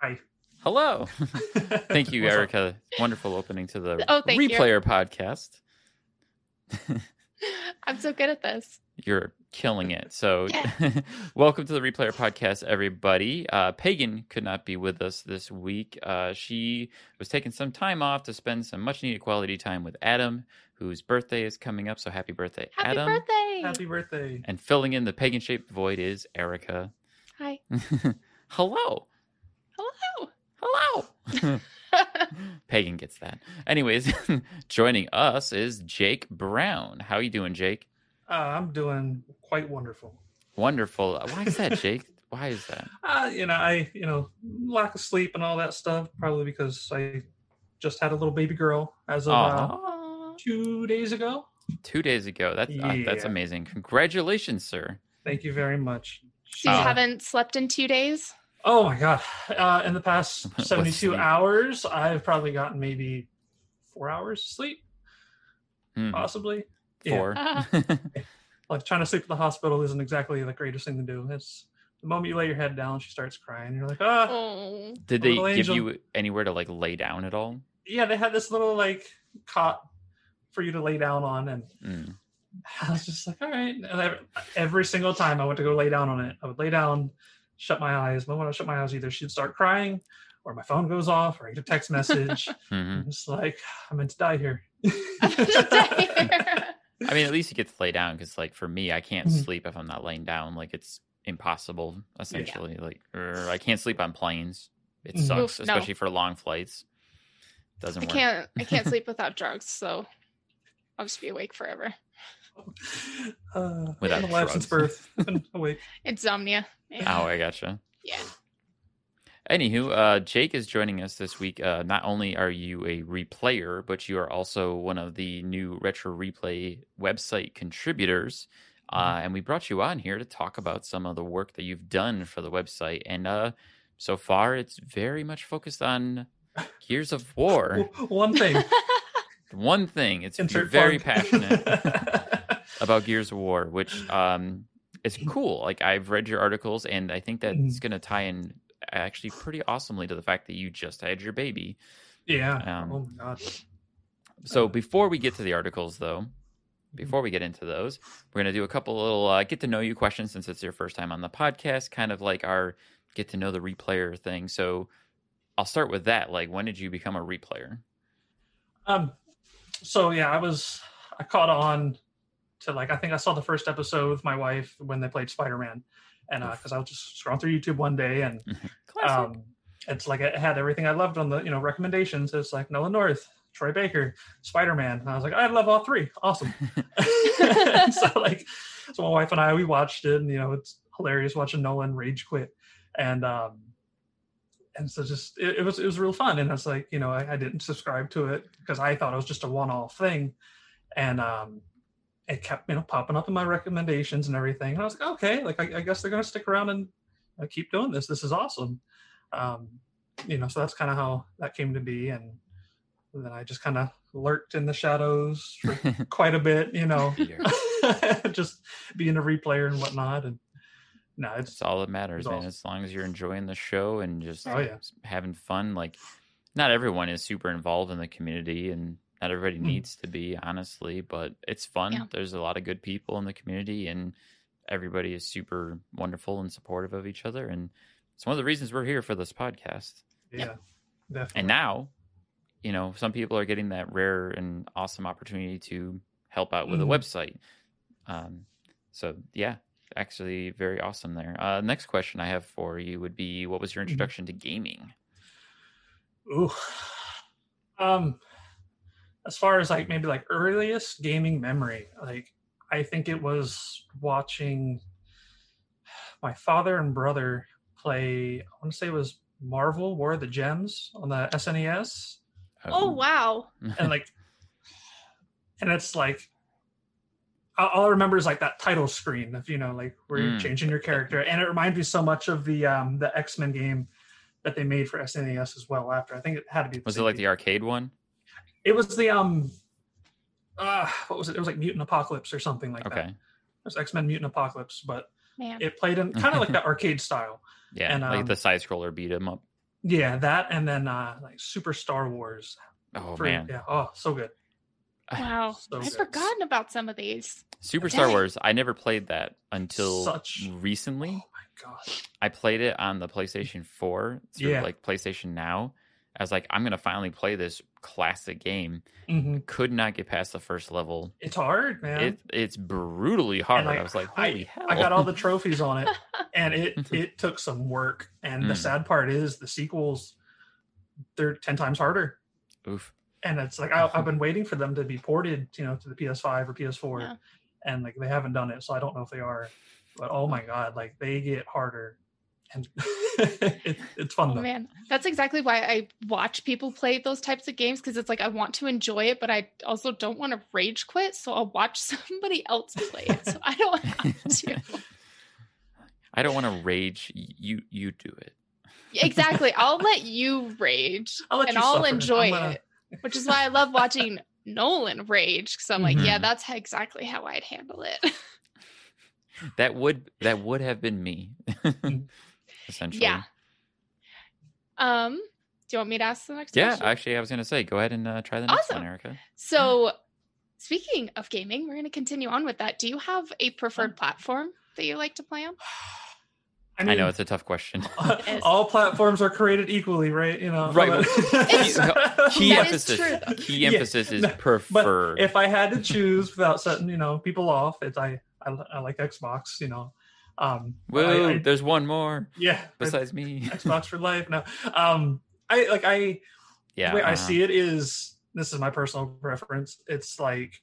Hi. Hello. Thank you, Erica. Wonderful opening to the Oh, thank you. Replayer podcast. I'm so good at this. You're killing it. So, welcome to the Replayer podcast, everybody. Uh, Pagan could not be with us this week. Uh, she was taking some time off to spend some much needed quality time with Adam, whose birthday is coming up. So, happy birthday, Happy Adam. birthday. Happy birthday. And filling in the pagan shaped void is Erica. Hi. Hello. Hello. Hello. Pagan gets that. Anyways, joining us is Jake Brown. How you doing, Jake? Uh, I'm doing quite wonderful. Wonderful. Why is that, Jake? Why is that? Uh, you know, I, you know, lack of sleep and all that stuff, probably because I just had a little baby girl as of uh, two days ago. Two days ago. That's uh, that's amazing. Congratulations, sir. Thank you very much. So you Uh, haven't slept in two days? Oh my God. Uh, in the past 72 hours, I've probably gotten maybe four hours of sleep, Hmm, possibly. Yeah. Four. Like trying to sleep at the hospital isn't exactly the greatest thing to do. It's the moment you lay your head down, she starts crying. You're like, ah, Oh. Did they give angel. you anywhere to like lay down at all? yeah, they had this little like cot for you to lay down on, and Mm. I was just like, all right. And every, every single time I went to go lay down on it, I would lay down, shut my eyes. But when I shut my eyes, either she'd start crying, or my phone goes off, or I get a text message. Mhm. I'm like, I'm meant to die here. I mean, at least you get to lay down because, like, for me, I can't Mhm. sleep if I'm not laying down. Like, it's impossible, essentially. Like, or I can't sleep on planes. It Mhm. sucks, Oof, no. especially for long flights. Doesn't I work. can't I can't sleep without drugs, so I'll just be awake forever. Uh, Without been alive since drugs. birth. Been awake. Insomnia. Yeah. Oh, I gotcha. yeah. Anywho, uh, Jake is joining us this week. Uh, not only are you a replayer, but you are also one of the new Retro Replay website contributors. Uh, and we brought you on here to talk about some of the work that you've done for the website. And uh, so far, it's very much focused on Gears of War. One thing. One thing, it's Insert very plug. passionate about Gears of War, which um, is cool. Like I've read your articles, and I think that's Mhm. going to tie in actually pretty awesomely to the fact that you just had your baby. yeah. Um, oh my god. So before we get to the articles, though, before we get into those, we're going to do a couple little uh, get to know you questions since it's your first time on the podcast, kind of like our get to know the replayer thing. So I'll start with that. Like, when did you become a replayer? Um. So yeah, I was I caught on to like I think I saw the first episode with my wife when they played Spider Man, and uh because I was just scrolling through YouTube one day and um, it's like it had everything I loved on the you know recommendations. It's like Nolan North, Troy Baker, Spider Man. And I was like, I love all three. Awesome. so like, so my wife and I we watched it, and you know it's hilarious watching Nolan rage quit, and um, and so just it, it was it was real fun. And it's like you know I, I didn't subscribe to it because I thought it was just a one off thing, and um, it kept you know popping up in my recommendations and everything. And I was like, okay, like I, I guess they're gonna stick around and uh, keep doing this. This is awesome. Um, you know, so that's kind of how that came to be, and then I just kind of lurked in the shadows for quite a bit, you know, just being a replayer and whatnot. And no, it's It's all that matters, man. awesome. As long as you're enjoying the show and just Oh, yeah. having fun. Like, not everyone is super involved in the community, and not everybody Mm. needs to be, honestly. But it's fun. Yeah. There's a lot of good people in the community, and everybody is super wonderful and supportive of each other. And it's one of the reasons we're here for this podcast. yeah, definitely. And now, you know, some people are getting that rare and awesome opportunity to help out with Mhm. a website. Um, so yeah, actually very awesome there. Uh, next question I have for you would be, what was your Mhm. introduction to gaming? Ooh. Um, as far as like maybe like earliest gaming memory, like I think it was watching my father and brother play. I want to say it was Marvel War of the Gems on the SNES, Oh wow. and like, and it's like, all all I remember is like that title screen, if you know, like where you're Mm. changing your character, and it reminds me so much of the um the X Men game that they made for SNES as well. After I think it had to be. was it same like the arcade one? It was the um. Uh, what was it? It was like Mutant Apocalypse or something like that. Okay. It was X Men Mutant Apocalypse, but Man. it played in kind of like that arcade style. Yeah, And, like um, the side scroller beat beat 'em up. Yeah, that and then uh like Super Star Wars. Oh for- man, Yeah. Oh, so good. Wow. So I'd good. forgotten about some of these. Super Star Wars. I never played that until Such- recently. Oh my gosh. I played it on the PlayStation 4 through Yeah. like PlayStation Now. I was like, I'm gonna finally play this classic game. hmm Could not get past the first level. It's hard, man. It it's brutally hard. like, I was like, I- hell! I got all the trophies on it, and it it took some work. And the Mm. sad part is the sequels, they're ten times harder. Oof. And it's like I, I've been waiting for them to be ported, you know, to the PS5 or PS4, Yeah. and like they haven't done it, so I don't know if they are. But oh my god, like they get harder, and it, it's fun Oh though. man, that's exactly why I watch people play those types of games because it's like I want to enjoy it, but I also don't want to rage quit. So I'll watch somebody else play it, so I don't have to. I don't want to rage. You you do it. exactly, I'll let you rage, I'll let and you I'll suffer. enjoy gonna- it, which is why I love watching Nolan rage because I'm like, yeah, Mhm. that's exactly how I'd handle it. That would that would have been me. Essentially. yeah. Um, do you want me to ask the next Yeah, question? actually, I was gonna say, go ahead and uh, try the next Awesome. one, Erica. So, speaking of gaming, we're going to continue on with that. Do you have a preferred platform that you like to play on? I, I know it's a tough question. all platforms are created equally, right? You know, Right, but- Key That is emphasis. true, though. Key Yeah, emphasis is no, preferred. But if I had to choose without setting, you know, people off, it's I I, I like Xbox. You know, um, but Whoa, I, I, there's one more yeah, besides me. Xbox for life. No, um, I like I Yeah, the way I uh-huh. see it is this is my personal preference. It's like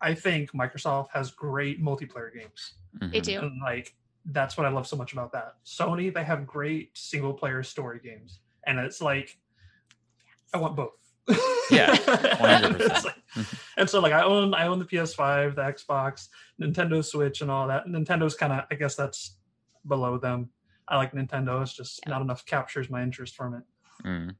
I think Microsoft has great multiplayer games, They Mhm. do. and like that's what I love so much about that. Sony they have great single player story games, and it's like I want both. Yeah, And 100%. like- and so like I own I own the PS5, the Xbox, Nintendo Switch, and all that. Nintendo's kind of I guess that's below them. I like Nintendo. It's just Yeah. not enough captures my interest from it. Mm.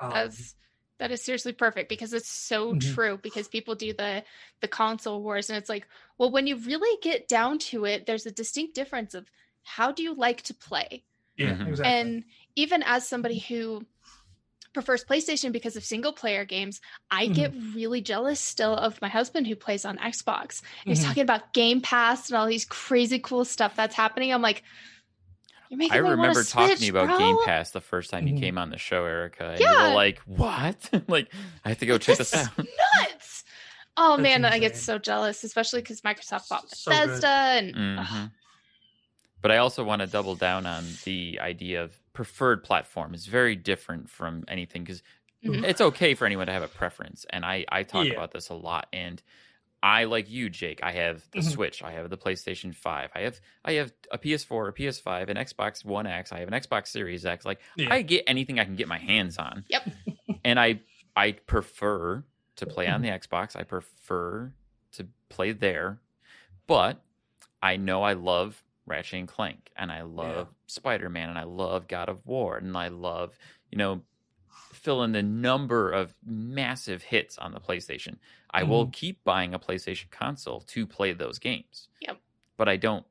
Um, That's that is seriously perfect because it's so Mhm. true because people do the the console wars and it's like well when you really get down to it there's a distinct difference of how do you like to play yeah, Mhm. exactly. and even as somebody who prefers PlayStation because of single player games I Mhm. get really jealous still of my husband who plays on Xbox He's Mhm. talking about Game Pass and all these crazy cool stuff that's happening I'm like you're making I me wanna remember talking to switch, you about bro. Game Pass the first time you Mhm. came on the show, Erica. And you Yeah. were like, "What? like, I have to go check this This out." nuts. Oh That's man, I get so jealous, especially because Microsoft bought So good. Bethesda and Mhm. But I also want to double down on the idea of preferred platform. is very different from anything because Mhm. it's okay for anyone to have a preference, and I I talk Yeah. about this a lot. And I like you, Jake. I have the Mhm. Switch. I have the PlayStation Five. I have I have a PS4, a PS5, an Xbox One X. I have an Xbox Series X. Like Yeah. I get anything I can get my hands on. Yep. and I I prefer to play on the Mm-hmm. Xbox. I prefer to play there, but I know I love Ratchet and Clank, and I love Spider Man, and I love God of War, and I love you know fill in the number of massive hits on the PlayStation. I will keep buying a PlayStation console to play those games. Yep. But I don't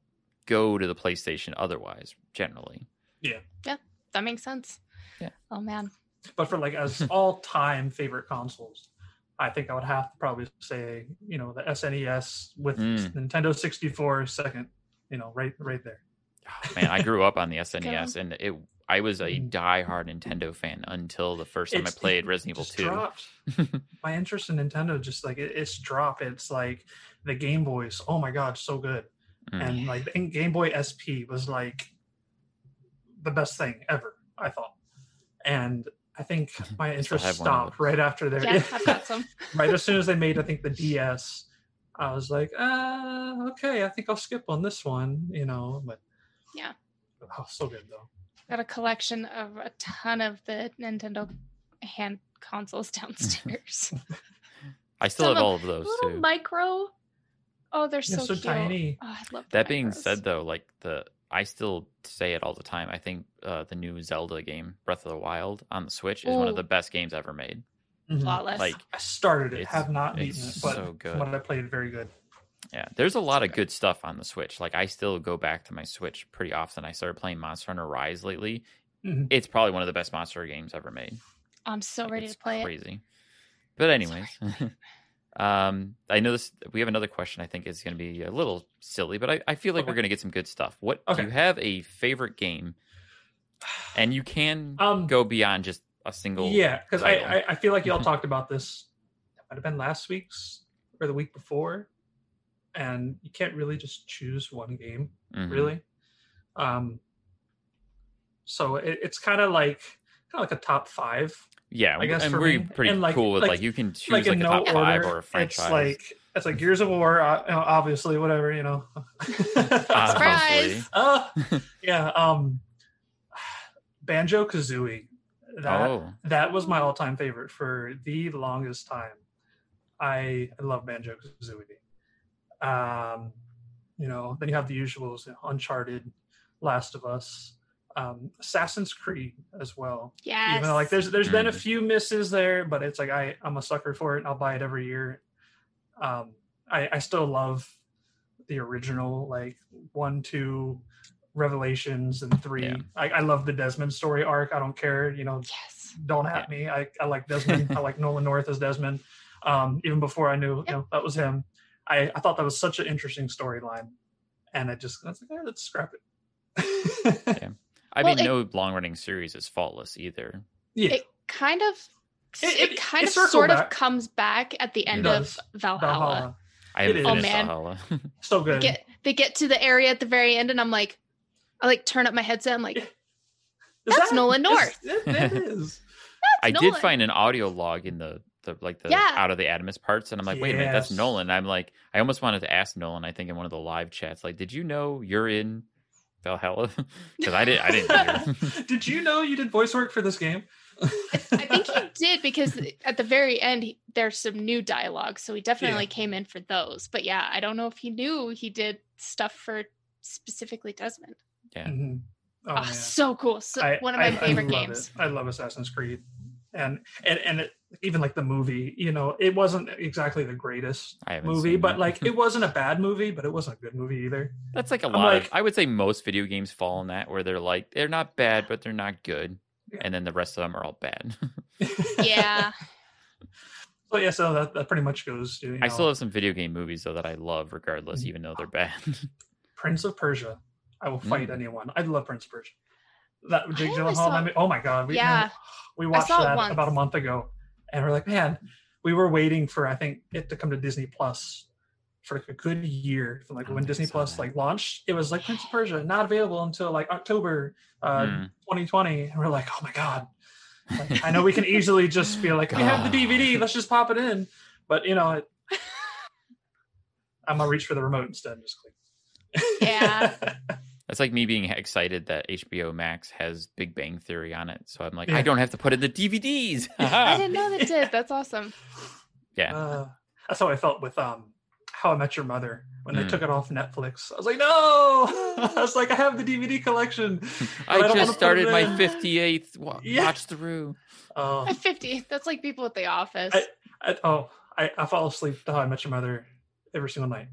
go to the PlayStation otherwise. Generally, Yeah. Yeah, that makes sense. Yeah. Oh man. but for like as all time favorite consoles, I think I would have to probably say, you know, the SNES with Mm. Nintendo 64 second, you know, right right there. Oh, man, I grew up on the SNES, and it. I was a Mhm. diehard Nintendo fan until the first time It's- I played Resident Evil Two. dropped. My interest in Nintendo just like it, it's dropped. It's like the Game Boys. Oh my god, so good. Mm. And like the Game Boy SP was like the best thing ever, I thought. And I think my interest have one of stopped right after there. Yeah, I've got some. right as soon as they made, I think the DS, I was like, uh, okay, I think I'll skip on this one, you know. But Yeah. oh, so good though. Got a collection of a ton of the Nintendo hand consoles downstairs. I still Some have all of those Little too. micro. Oh, they're Yeah, so, so cute. tiny. Oh, I love the That being micros. said, though, like the I still say it all the time. I think uh, the new Zelda game, Breath of the Wild, on the Switch is one of the best games ever made. Mhm. flawless. Like, I started it, have not beaten it's it, but so good. from what I played, very good. yeah, there's a lot of good. good stuff on the Switch. Like, I still go back to my Switch pretty often. I started playing Monster Hunter Rise lately. Mhm. It's probably one of the best Monster Hunter games ever made. I'm so Like, ready it's to play it. crazy. But anyways, um, I know this. We have another question. I think is going to be a little silly, but I, I feel like we're going to get some good stuff. What Okay. do you have a favorite game? And you can Um, go beyond just a single. Yeah, because I. I I feel like y'all talked about this. It might have been last week's or the week before, and you can't really just choose one game, Mhm. really. Um. So it, it's kind of like kind of like a top five, Yeah, I guess and for we're me, pretty and like- cool with like, like- you can choose like like, a no top order. five or a franchise. It's like it's like Gears of War, uh, obviously, whatever you know. Surprise! Uh, yeah. Um. Banjo Kazooie. That oh, that was my all-time favorite for the longest time. I, I love Banjo Kazooie. Um, you know, then you have the usuals: you know, Uncharted, Last of Us, um, Assassin's Creed as well. Yeah. Even though like there's there's been a Mm. few misses there, but it's like I I'm a sucker for it. and I'll buy it every year. Um, I I still love the original like one two revelations and three. Yeah. I, I love the Desmond story arc. I don't care. You know, yes. don't at me. I, I like Desmond. I like Nolan North as Desmond. Um, even before I knew, you know, that was him. I, I thought that was such an interesting storyline, and I just I was like, eh, let's scrap it. Yeah. I Well, mean, it- no long-running series is faultless either. yeah, It kind of It- it, it- kind it of sort back. of comes back at the end of Valhalla. Valhalla, I haven't It is. finished Oh, man. Valhalla. so They good. get they get to the area at the very end and I'm like I like turn up my headset. I'm like, Is That's that- Nolan North. It, it is. I did find an audio log in the, the like the Yeah. out of the Animus parts, and I'm like, wait a minute, that's Nolan. I'm like, I almost wanted to ask Nolan. I think in one of the live chats, like, did you know you're in Valhalla? Because I did. I didn't. Did you know you did voice work for this game? I think he did because at the very end he, there's some new dialogue, so he definitely Yeah. came in for those. But yeah, I don't know if he knew he did stuff for specifically Desmond. Yeah. Mhm. Oh, Oh, so cool! So, I- one of my I- favorite I games. It. I love Assassin's Creed, and and and it, even like the movie. You know, it wasn't exactly the greatest movie, but like it wasn't a bad movie, but it wasn't a good movie either. That's like a I'm lot like- of. I would say most video games fall in that where they're like they're not bad, but they're not good, Yeah. and then the rest of them are all bad. Yeah, So yeah, so that, that pretty much goes to you know, I still have some video game movies though that I love, regardless, Mhm. even though they're bad. Prince of Persia. I will fight Mm. anyone. I love Prince of Persia. That Jake Gyllenhaal. saw- oh my god, we Yeah. we watched that about a month ago, and we're like, man, we were waiting for I think it to come to Disney Plus for like a good year. From like when Disney Plus that. like launched, it was like Prince of Persia not available until like October uh, Hmm. 2020, and we're like, oh my god. Like, I know we can easily just be like, we have the DVD, let's just pop it in. But you know, it, I'm gonna reach for the remote instead. and Just click. Yeah. That's like me being excited that HBO Max has Big Bang Theory on it, so I'm like, Yeah. I don't have to put in the DVDs. I didn't know that did. That's awesome. yeah, Uh, that's how I felt with um How I Met Your Mother when they Mm. took it off Netflix. I was like, no. I was like, I have the DVD collection. but I just started my 58th wa- Yeah. watch through. Uh, At 50, that's like people at the office. I, I, oh, I, I fall asleep to How I Met Your Mother every single night.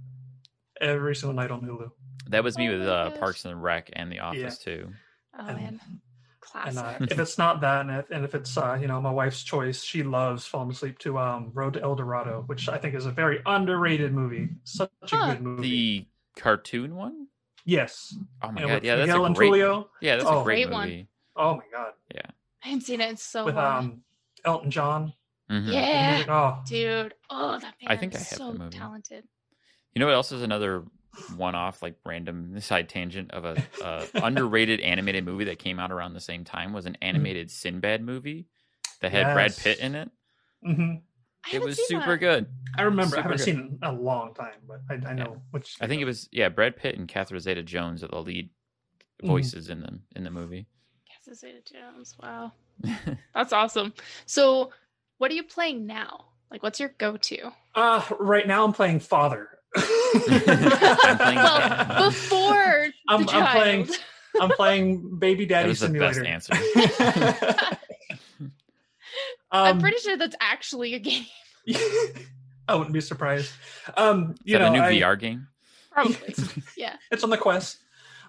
Every single night on Hulu. That was me Oh with uh. Parks and Rec and The Office too. oh and- man, classic. And uh, if it's not that, and if, and if it's uh, you know my wife's choice, she loves falling asleep to um, Road to El Dorado, which I think is a very underrated movie. Such a good movie. The cartoon one? yes, Oh my you know, god, with yeah, that's Miguel a great. Tulio. Yeah, that's Oh. a great, Great one. Oh my god, Yeah. I haven't seen it in so with long. um Elton John. Mhm. yeah, Oh, dude. Oh, that man I think I is have so talented. You know what else is another one-off, like random side tangent of a uh, underrated animated movie that came out around the same time was an animated Sinbad movie that had Brad Pitt in it. hmm It was super that. good. I remember. I haven't good. seen it in a long time, but I, I know which. I think it was yeah, Brad Pitt and Catherine Zeta-Jones are the lead Mhm. voices in the in the movie. Catherine Zeta Jones. Wow. That's awesome. So, what are you playing now? Like, what's your go-to? Uh, right now I'm playing Father. I'm playing Well, before I'm- the I'm child. playing- I'm playing Baby that Daddy was the best Simulator. answer. I'm Um, pretty sure that's actually a game. I wouldn't be surprised. Um, Is you that know, a new I- VR game? Probably. yeah. it's on the Quest.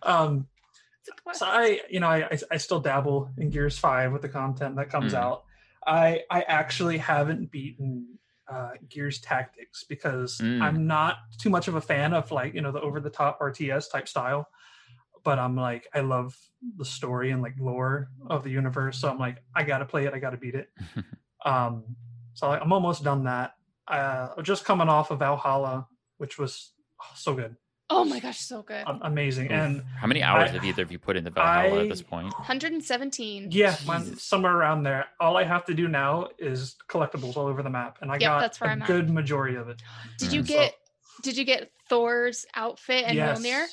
Um, so. I, you know, I, I, I still dabble in Gears Five with the content that comes Mhm. out. I, I actually haven't beaten uh, Gears Tactics because Mm. I'm not too much of a fan of like you know the over the top RTS type style. But I'm like, I love the story and like lore of the universe. So I'm like, I gotta play it. I gotta beat it. um, so like, I'm almost done that. Uh, just coming off of Valhalla, which was oh, so good, Oh my gosh, so good. a- amazing, Oof. and How many hours I- have either of you put into Valhalla at this point? 117. Yeah, mine- somewhere around there. All I have to do now is collectibles all over the map, and I Yep, got that's where a I'm at. good majority of it. Did you Mm. So- get did you get Thor's outfit and yes, Mjolnir?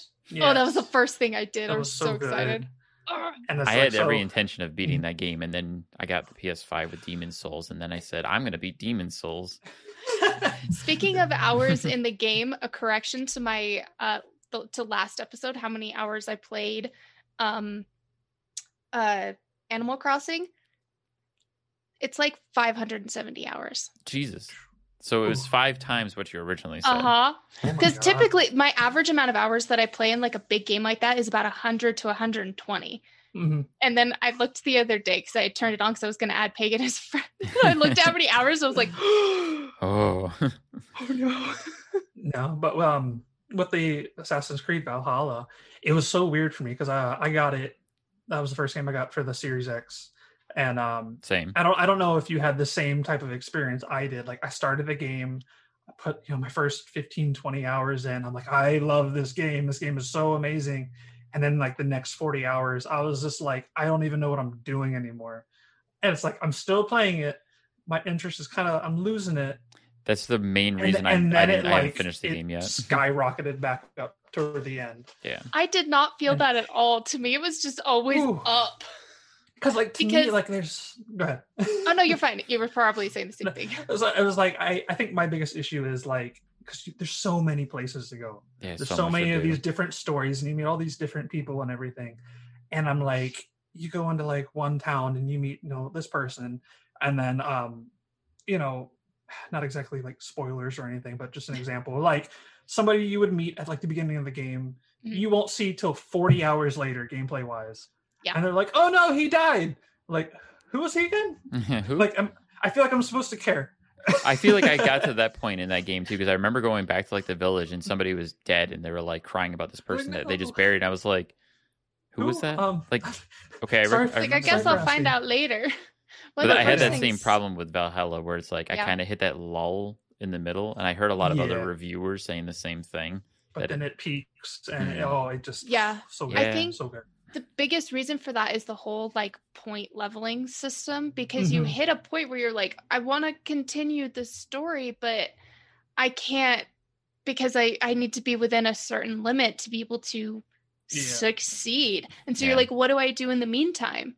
Oh, that was the first thing I did. That I was was so so, good. excited. Ugh. And I like, had every intention of beating that game, and then I got the PS5 with Demon Souls, and then I said, I'm going to beat Demon Souls. Speaking of hours in the game, a correction to my uh th- to last episode, how many hours I played um uh Animal Crossing. It's like 570 hours. Jesus. So it was five times what you originally said. Uh-huh. Oh Because God. typically my average amount of hours that I play in like a big game like that is about 100 to 120. Mhm. And then I looked the other day because I had turned it on because I was going to add Pagan as a friend. I looked at how many hours. I was like, oh Oh. no. no, but um, with the Assassin's Creed Valhalla, it was so weird for me because I I got it. That was the first game I got for the Series X, and um, Same. I don't I don't know if you had the same type of experience I did. Like I started the game, I put you know my first 15 20 hours in. I'm like I love this game. This game is so amazing. And then like the next 40 hours I was just like I don't even know what I'm doing anymore. And it's like I'm still playing it. My interest is kind of I'm losing it. That's the main And, reason I, and I, then didn't, it I like haven't finished the it game yet. skyrocketed back up toward the end. Yeah. I did not feel And- that at all. To me, it was just always Ooh. up. Because like to me, like there's go ahead. Oh no, you're fine. You were probably saying the same No, thing. It was, like- it was like I, I think my biggest issue is like because there's so many places to go. Yeah. There's so, so, many of do. these different stories, and you meet all these different people and everything. And I'm like, you go into like one town and you meet you know this person, and then um, you know, not exactly like spoilers or anything, but just an example, like somebody you would meet at like the beginning of the game, Mhm. you won't see till 40 hours later, gameplay wise. Yeah. And they're like, oh no, he died. Like, who was he again? Who? Like, I'm, I feel like I'm supposed to care. I feel like I got to that point in that game too because I remember going back to like the village and somebody was dead and they were like crying about this person that they just buried. And I was like, who was that? Um, Like, Okay, I, re- Sorry I for- Like I guess sorry I'll find asking. out later. But I had first that same problem with Valhalla where it's like I kind of hit that lull in the middle, and I heard a lot of other reviewers saying the same thing. but then it peaks and it, Mhm. oh, it just Yeah. so good. I think- so good. The biggest reason for that is the whole like point leveling system because you Mhm. hit a point where you're like i want to continue the story but i can't because i i need to be within a certain limit to be able to Yeah. succeed and so Yeah. you're like what do i do in the meantime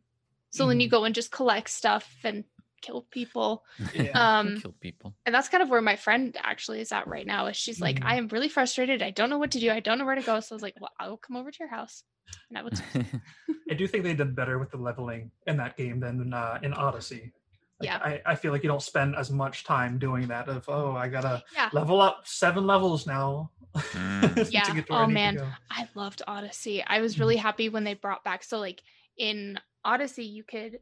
so then you Mhm. go and just collect stuff and kill people Yeah. um Kill people. and that's kind of where my friend actually is at right now is she's like Mhm. i am really frustrated i don't know what to do i don't know where to go so i was like well i'll come over to your house and I would I do think they did better with the leveling in that game than uh, in Odyssey. Like, Yeah. I, I feel like you don't spend as much time doing that of oh I gotta yeah level up seven levels now. Mm. Yeah. get to where I Oh, man. I loved Odyssey. I was Mhm. really happy when they brought back. So, like in Odyssey, you could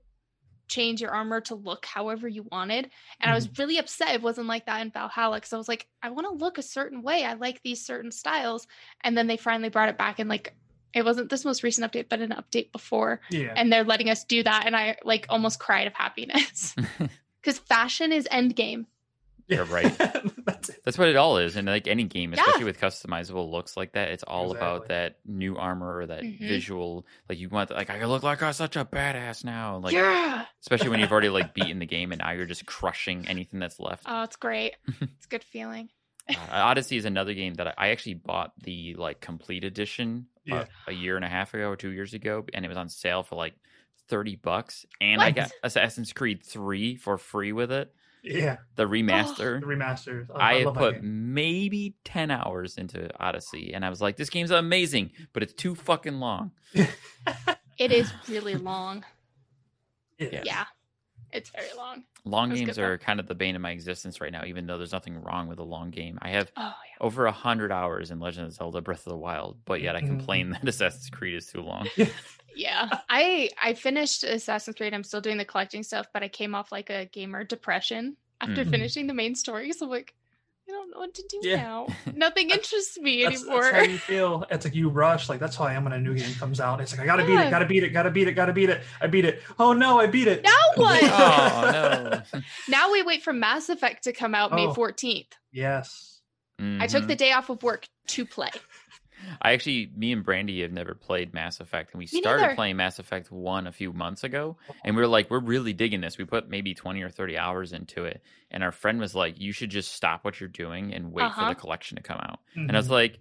change your armor to look however you wanted. And I was Mm-hmm. really upset it wasn't like that in Valhalla because I was like, I want to look a certain way. I like these certain styles. And then they finally brought it back and like it wasn't this most recent update, but an update before. Yeah. And they're letting us do that. And I like almost cried of happiness because fashion is endgame. Yeah. You're right. That's it. That's what it all is, and like any game, Yeah. especially with customizable looks like that, it's all about that new armor or that Mhm. visual. Like you want, like I look like I'm such a badass now. Like yeah. especially when you've already like beaten the game and now you're just crushing anything that's left. Oh, it's great. it's a good feeling. Uh, Odyssey is another game that I- I actually bought the like complete edition Yeah. uh, a year and a half ago or two years ago, and it was on sale for like thirty bucks, and I got Assassin's Creed Three for free with it, Yeah, the remaster. the remaster. remaster. Oh, I have love that put maybe ten hours into Odyssey, and I was like, "This game's amazing, but it's too fucking long." It is really long. Yeah. Yeah. It's very long. Long games are kind of the bane of my existence right now, even though there's nothing wrong with a long game. I have Oh yeah. over a hundred hours in Legend of Zelda: Breath of the Wild, but yet I Mhm. complain that Assassin's Creed is too long. Yeah. I I finished Assassin's Creed. I'm still doing the collecting stuff, but I came off like a gamer depression after Mhm. finishing the main story. So I'm like, I don't know what to do Yeah. now. Nothing interests me That's, anymore. that's how you feel. It's like you rush. Like that's how I am when a new game comes out. It's like I gotta beat it, gotta beat it, gotta beat it, gotta beat it. I beat it. Oh no, I beat it. now what? oh no! now we wait for Mass Effect to come out May Oh. 14th. Yes. I took the day off of work to play. I actually, me and Brandy have never played Mass Effect, and we Me started neither. playing Mass Effect One a few months ago, and we were like, we're really digging this. We put maybe twenty or thirty hours into it, and our friend was like, you should just stop what you're doing and wait for Uh-huh. the collection to come out. And I was Mhm. like,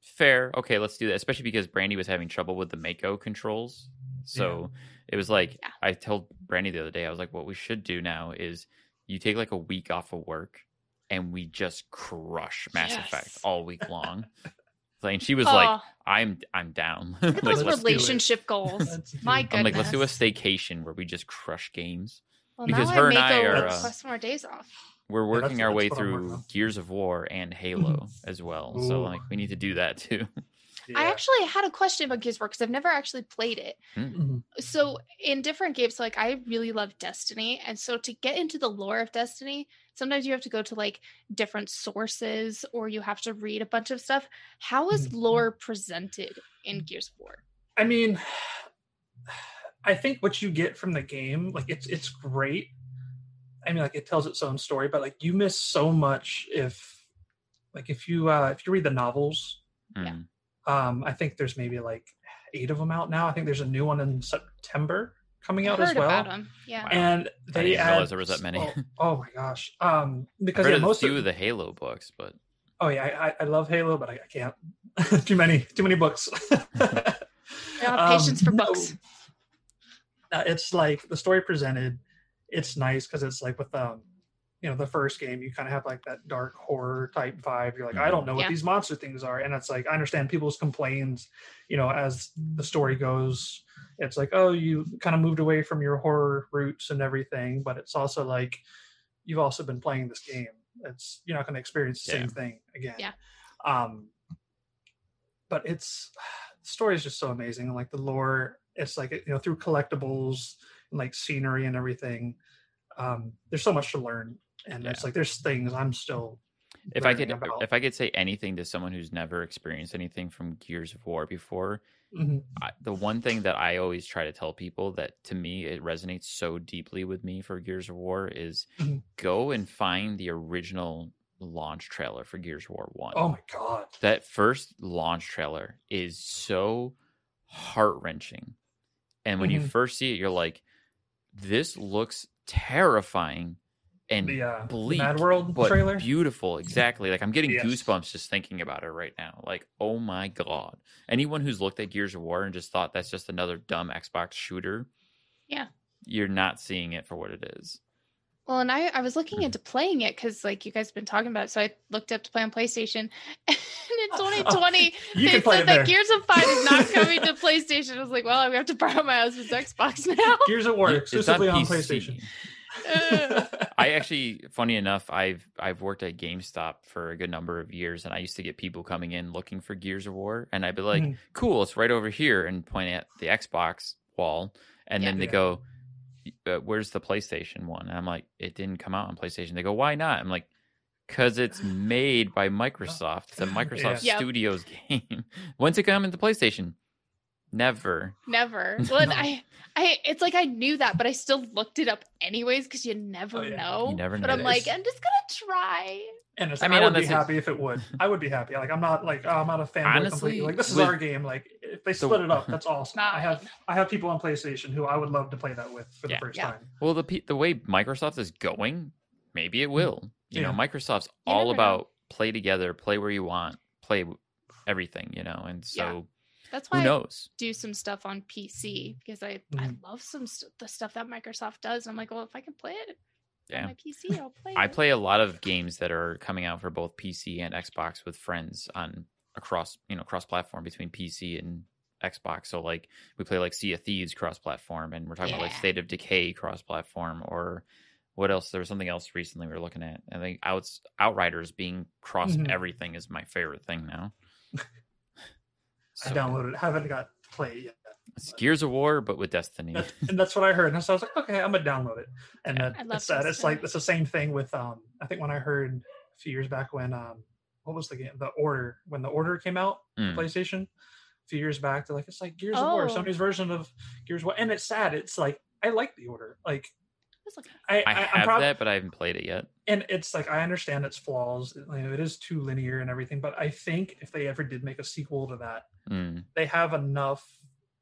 fair, okay, let's do that. Especially because Brandy was having trouble with the Mako controls, so it was like Yeah. I told Brandy the other day, I was like, what we should do now is you take like a week off of work, and we just crush Mass Effect all week long. Like, and she was like, Oh, I'm I'm down. look at like, those let's do relationship goals. Let's do My it. I'm like, let's do a staycation where we just crush games. Well, because now her I and make I a are, uh, request more days off. We're Yeah, working our way what I'm working through. Gears of War and Halo as well. So like we need to do that too. I actually had a question about Gears of War because I've never actually played it. Mhm. So in different games, like I really love Destiny, and so to get into the lore of Destiny, sometimes you have to go to like different sources or you have to read a bunch of stuff. How is Mhm. lore presented in Gears of War? I mean, I think what you get from the game, like it's it's great. I mean, like it tells its own story, but like you miss so much if, like if you uh if you read the novels, Yeah. Um, I think there's maybe like eight of them out now. I think there's a new one in September coming out Heard as well. about them. Yeah. Wow. And I they didn't add, realize there was that many. Oh, oh my gosh! Um, I've because read yeah, a most few of, of the Halo books, but Oh yeah, I, I- I love Halo, but I, I can't. too many, too many books. I don't have patience for Um, no. books. Uh, it's like the story presented. It's nice because it's like with um, you know, the first game, you kind of have like that dark horror type vibe. You're like, I don't know what Yeah. these monster things are, and it's like I understand people's complaints. You know, as the story goes, it's like, oh, you kind of moved away from your horror roots and everything, but it's also like you've also been playing this game. It's you're not going to experience the Yeah. same thing again. Yeah. Um, but it's the story is just so amazing, and like the lore, it's like you know through collectibles and like scenery and everything. Um, there's so much to learn, and it's like there's things I'm still. if I could about. if I could say anything to someone who's never experienced anything from Gears of War before, Mhm. I, the one thing that I always try to tell people that to me it resonates so deeply with me for Gears of War is Mhm. go and find the original launch trailer for Gears of War 1. Oh my god! That first launch trailer is so heart-wrenching. And when you Mhm. first see it you're like this looks terrifying and The, uh, bleak, Mad World but trailer. beautiful exactly like i'm getting Yes. goosebumps just thinking about it right now like oh my god anyone who's looked at gears of war and just thought that's just another dumb xbox shooter Yeah. you're not seeing it for what it is Well, and I, I was Mm-hmm. looking into playing it because like you guys have been talking about it. So I looked up to play on PlayStation. And in 2020, You they can play said that. Gears of Five is not coming to PlayStation. I was like, well, we have to borrow my husband's Xbox now. Gears of War You- exclusively on, PC. PlayStation. I actually funny enough i've i've worked at gamestop for a good number of years and i used to get people coming in looking for gears of war and i'd be like Mhm. cool it's right over here and point at the xbox wall and then they Yeah. go uh, where's the playstation one? And i'm like it didn't come out on playstation. They go why not? I'm like because it's made by microsoft. It's a microsoft Yeah. Studios game. When's it come into playstation never Never. Well, No. I, I, it's like I knew that, but I still looked it up anyways because you never Oh, yeah. know. You never But know. I'm like, I'm just gonna try. And it's, I I would be happy if it would. I would be happy. Like I'm not like oh, I'm not a fan Honestly, completely. Like this is with- our game. Like if they split it up, that's awesome. I have I have people on PlayStation who I would love to play that with for Yeah. the first Yeah. time. Well, the pe- the way Microsoft is going, maybe it will. You know, Microsoft's You all never know. about play together, play where you want, play everything. You know, and Yeah. so That's Who why I do some stuff on PC because I I Mhm. love some st- the stuff that Microsoft does. I'm like, well, if I can play it Yeah. on my PC, I'll play it. I it. play a lot of games that are coming out for both PC and Xbox with friends on across you know cross platform between PC and Xbox. So like we play like Sea of Thieves cross platform, and we're talking about like State of Decay cross platform, or what else? There was something else recently we were looking at. I think Outs Outriders being cross Mhm. everything is my favorite thing now. I So, downloaded it, haven't got to play it yet. It's Gears of War, but with Destiny. That's, and that's what I heard. And so I was like, okay, I'm gonna download it. And Yeah. then I love it's sad. It's like it's the same thing with um. I think when I heard a few years back when um, what was the game? The Order. When the Order came out, Mm. PlayStation, a few years back, they're like, it's like Gears of War, Oh. Sony's version of Gears of War, and it's sad. It's like I like the Order. Like It's okay. I, I I, I'm have proud, that, but I haven't played it yet. and it's like I understand its flaws. You know, it is too linear and everything, but I think if they ever did make a sequel to that, Mm. they have enough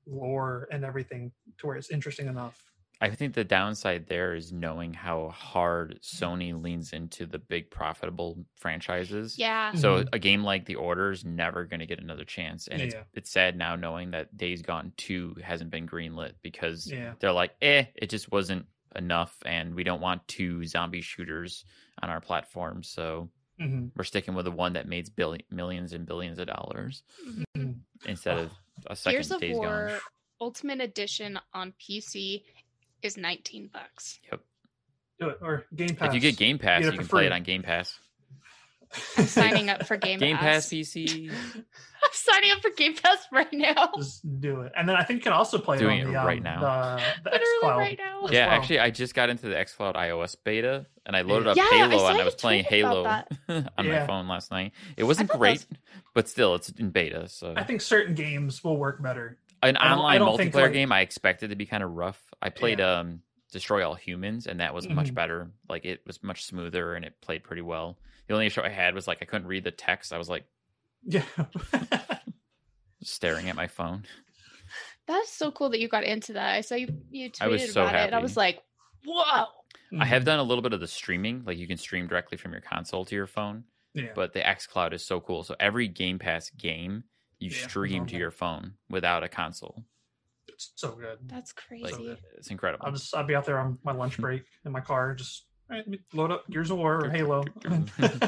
lore and everything to where it's interesting enough. I think the downside there is knowing how hard Sony leans into the big profitable franchises. Yeah. So Mhm. a game like The Order is never going to get another chance, and it's it's sad now knowing that Days Gone Two hasn't been greenlit because Yeah. they're like, eh, it just wasn't enough, and we don't want two zombie shooters on our platform, so hmm we're sticking with the one that made billion, millions and billions of dollars Mhm. instead of a second Gears of Days War Gone. Ultimate Edition on PC is 19 bucks. Yep. Do it or Game Pass. If you get Game Pass, get you for can play it on Game Pass. I'm signing up for Game, Game Pass Pass. PC. I'm signing up for Game Pass right now. Just do it, and then I think you can also play Doing it on it the, um, right now. The, the Literally XCloud. right now. as Yeah, well. actually, I just got into the XCloud iOS beta and I loaded up Yeah, Halo saw and I was playing Halo on Yeah. my phone last night. It wasn't great, was- but still, it's in beta. So, I think certain games will work better. an I don't- I online multiplayer like- game I expected to be kind of rough. I played um Destroy All Humans, and that was much Mhm. better. Like it was much smoother and it played pretty well. The only issue I had was like I couldn't read the text. I was like Yeah. staring at my phone. That's so cool that you got into that. I saw you you tweeted I was so about it. and I was like, whoa. I have done a little bit of the streaming, like you can stream directly from your console to your phone. Yeah. but the xCloud is so cool. So every Game Pass game you Yeah, stream to your phone without a console. it's so good. That's Like crazy. good. it's incredible. I'll just I'll be out there on my lunch break in my car, just all right, let me load up Gears of War or Halo.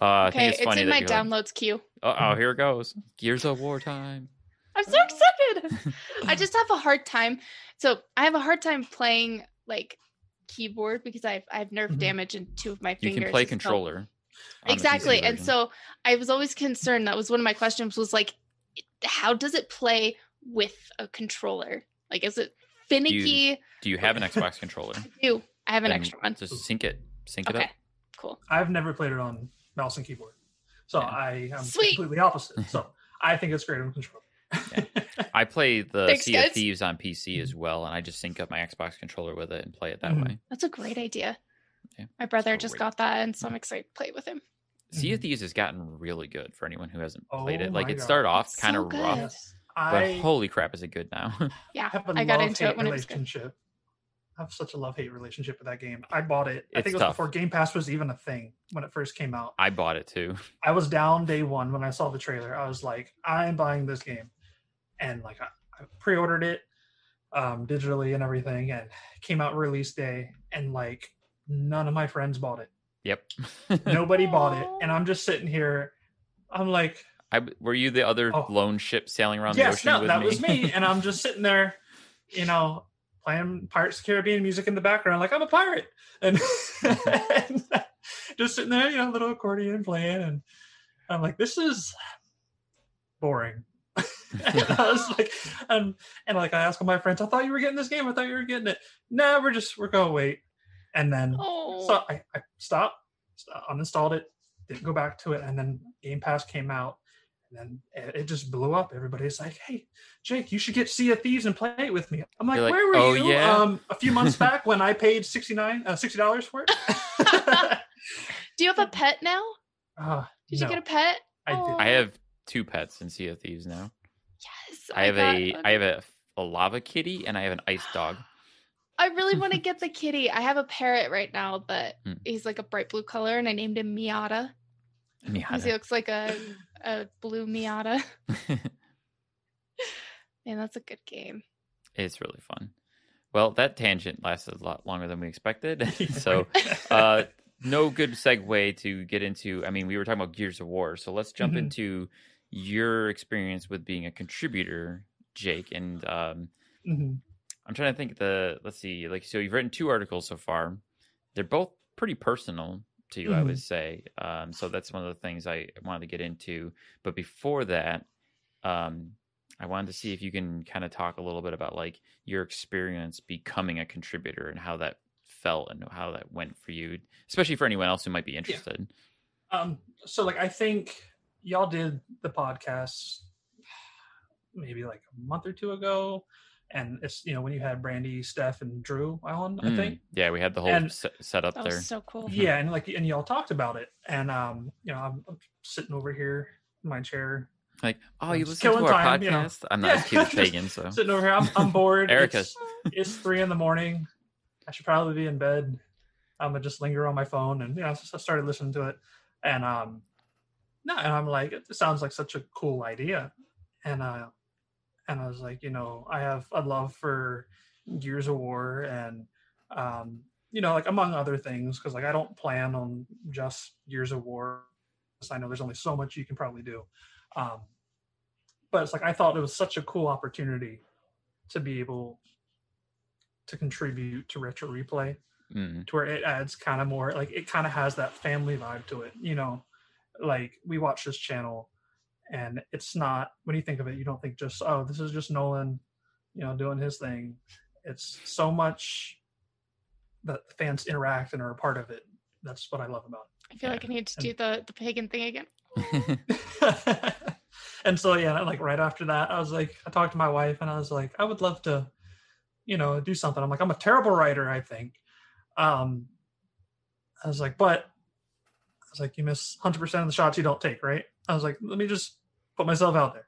Uh, okay, think it's it's, in my you downloads queue. Oh, oh, here it goes. Gears of War time. I'm so excited. I just have a hard time. So I have a hard time playing like keyboard because I've I've nerve Mhm. damage in two of my fingers. You can play controller. on the PC Exactly. And so I was always concerned. That was one of my questions was like, how does it play with a controller? Like, is it finicky? do you have an Xbox controller? I do. I have an extra one. Just sync it. Sync it Okay. up. Cool. I've never played it on mouse and keyboard, so Yeah. I am Sweet. completely opposite. So I think it's great on control. I play the Thanks, Sea of. Thieves on PC as well, and I just sync up my Xbox controller with it and play it that Mhm. way. That's a great idea. Yeah, My brother just got that, and so I'm excited to play with him. Sea of Mhm. Thieves has gotten really good for anyone who hasn't played Oh it. Like my it God. started off kind of good. rough, Yes. but I holy crap, is it good now? Yeah, I, a I got into it when it was good. Relationship. I have such a love hate relationship with that game. I bought it. I think it was tough. before Game Pass was even a thing when it first came out. I bought it too. I was down day one when I saw the trailer. I was like, I'm buying this game, and like I, I pre-ordered it um, digitally and everything, and came out release day, and like none of my friends bought it. Yep. Nobody bought it, and I'm just sitting here. I'm like, I were you the other Oh. lone ship sailing around the ocean? yes, ocean no, with that me? was me, and I'm just sitting there, you know, playing Pirates of Caribbean music in the background, like I'm a pirate, and, and just sitting there, you know, little accordion playing, and I'm like, this is boring. and I was like, and and like I asked all my friends, I thought you were getting this game. I thought you were getting it. No, we're just we're gonna wait. And then Oh, so I, I stopped, st- uninstalled it, didn't go back to it, and then Game Pass came out, and then it, it just blew up. Everybody's like, "Hey, Jake, you should get Sea of Thieves and play it with me." I'm like, like, "Where were "Oh, you?" yeah?" Um, a few months back when I paid sixty nine, uh, sixty dollars for it. do you have a pet now? uh, Did no, you get a pet? I did. I have two pets in Sea of Thieves now. Yes. I have got a one. I have a, a lava kitty and I have an ice dog. I really want to get the kitty. I have a parrot right now, but Hmm. he's like a bright blue color, and I named him Miata because he looks like a a blue Miata. Man, that's a good game. It's really fun. Well, that tangent lasted a lot longer than we expected. so, uh, no good segue to get into. I mean, we were talking about Gears of War, so let's jump Mhm. into your experience with being a contributor, Jake. And um, Mhm. I'm trying to think the. Let's see, like so, you've written two articles so far. They're both pretty personal to you, I would say. Um, so that's one of the things I wanted to get into. But before that, um, I wanted to see if you can kind of talk a little bit about like your experience becoming a contributor and how that felt and how that went for you, especially for anyone else who might be interested. Um, so like I think y'all did the podcast maybe like a month or two ago, and it's you know when you had Brandy, Steph, and Drew on, I Mm, think. Yeah, we had the whole And- set, set up That there. was so cool. Yeah, and like and y'all talked about it, and um, you know I'm, I'm sitting over here in my chair, Like, oh, you just listen to killing our time, you know. podcast? I'm not Yeah, as cute as Pagan, so sitting over here. I'm, I'm bored. Erica. It's, it's three in the morning. I should probably be in bed. I'm gonna just linger on my phone, and you know, I started listening to it, and um, no, and I'm like, it sounds like such a cool idea, and uh, and I was like, you know, I have a love for Gears of War, and um, you know, like among other things, because like I don't plan on just Gears of War. I know there's only so much you can probably do, um, but it's like I thought it was such a cool opportunity to be able to contribute to retro replay mm, to where it adds kind of more like it kind of has that family vibe to it you know like we watch this channel and it's not when you think of it you don't think just oh this is just nolan you know doing his thing. It's so much that the fans interact and are a part of it. That's what i love about it. I feel Yeah. like I need to And- do the the pagan thing again. and so yeah like right after that i was like i talked to my wife and i was like i would love to you know do something. I'm like i'm a terrible writer i think. Um i was like but i was like you miss 100% of the shots you don't take right i was like let me just put myself out there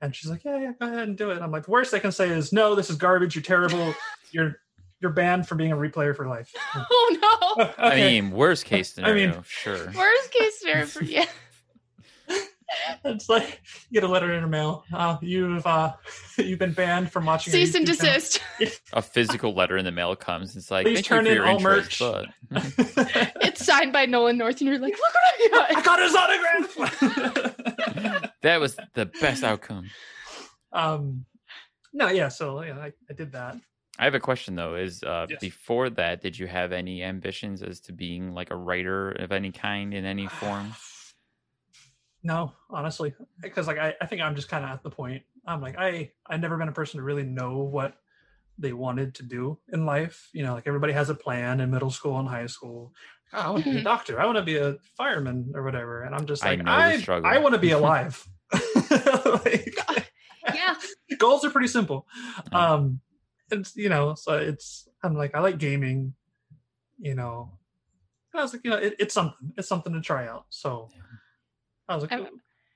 and she's like yeah yeah go ahead and do it i'm like the worst they can say is no this is garbage you're terrible you're you're banned from being a replayer for life Oh no! I mean, worst case scenario, I mean- sure. Worst case scenario for yeah. it's like you get a letter in the mail uh, you've uh you've been banned from watching Cease and desist. A physical letter in the mail comes. It's like, Please turn you in your all interest, merch. but It's signed by Nolan North, and you're like, look what I got. I got. got his autograph. that was the best outcome. um, no, yeah. So yeah, I, I did that. I have a question though. Is uh, Yes. before that, did you have any ambitions as to being like a writer of any kind in any form? No, honestly, because like I, I think I'm just kind of at the point. I'm like I I've never been a person to really know what they wanted to do in life. You know, like everybody has a plan in middle school and high school. Oh, I want to be a Mhm. doctor. I want to be a fireman or whatever. And I'm just like know the I. I want to be alive. like, yeah. goals are pretty simple Mm. um it's you know so it's i'm like i like gaming you know and i was like you know it, it's something it's something to try out so i was like "Oh,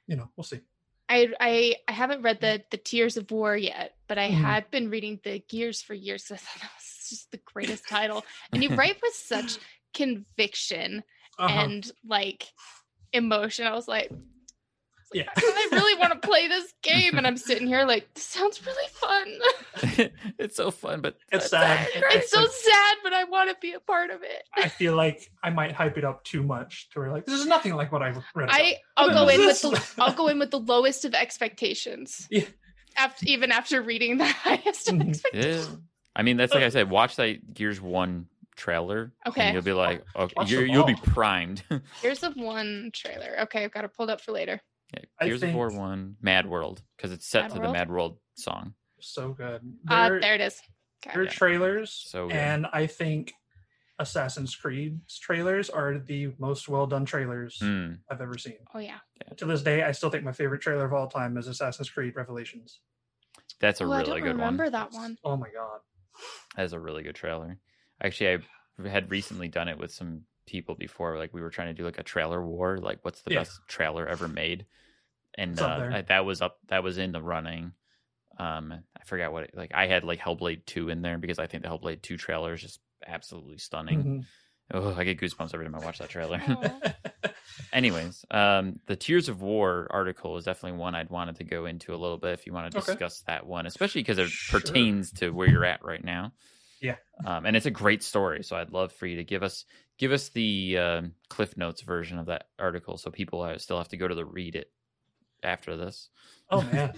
you know we'll see I I I haven't read the the Tears of War yet, but I Mhm. had been reading the Gears for years. So I thought that was just the greatest title, and you write with such conviction uh-huh. and like emotion. I was like, yeah I really want to play this game, and I'm sitting here like, this sounds really fun. it's so fun, but it's sad it's so sad, but I want to be a part of it. i feel like i might hype it up too much to where like this is nothing like what i read about. I I'll go in with the I'll go in with the lowest of expectations. Yeah. After even after reading the highest of Mhm. yeah. I mean, that's like I said. Watch that Gears One trailer. Okay. And you'll be like, okay, you're, you'll be primed. Here's the one trailer. Okay, I've got it pulled up for later. Yeah, I Gears of War think- One, Mad World, because it's set Mad to the Mad World song. so good Ah, They're- there it is. Okay. Their Yeah. trailers So good. and I think Assassin's Creed's trailers are the most well done trailers Mm, I've ever seen. Oh yeah. To this day, I still think my favorite trailer of all time is Assassin's Creed Revelations. that's a oh, I really don't good remember one. that one. Oh my god. That's a really good trailer. Actually, I had recently done it with some people before. Like we were trying to do like a trailer war. Like, what's the Yeah. best trailer ever made? And uh. I, that was up. That was in the running. Um, I forgot what. It, like I had like Hellblade two in there because I think the Hellblade two trailer is just absolutely stunning. Mhm. Oh, I get goosebumps every time I watch that trailer. Anyways, um, the Tears of War article is definitely one I'd wanted to go into a little bit if you want to Okay. discuss that one, especially because it Sure. pertains to where you're at right now. Yeah. um, and it's a great story. So I'd love for you to give us give us the um, Cliff Notes version of that article, so people uh, still have to go to the read it after this. Oh man,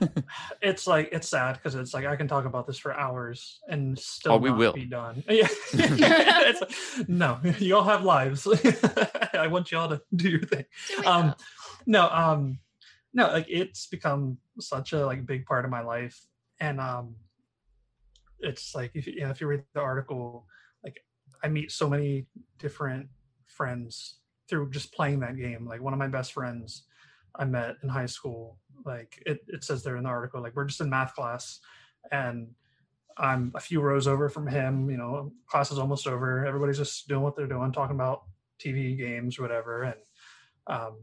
it's like it's sad because it's like I can talk about this for hours and still Oh, we not will. be done. Yeah, it's, no, you all have lives. I want you all to do your thing. Do it Um, up. no, um, no, like it's become such a like big part of my life, and um, it's like if you, yeah, if you read the article, like I meet so many different friends through just playing that game. Like one of my best friends I met in high school, like it, it says there in the article, like we're just in math class, and I'm a few rows over from him. You know, class is almost over. Everybody's just doing what they're doing, talking about TV games, whatever, and um,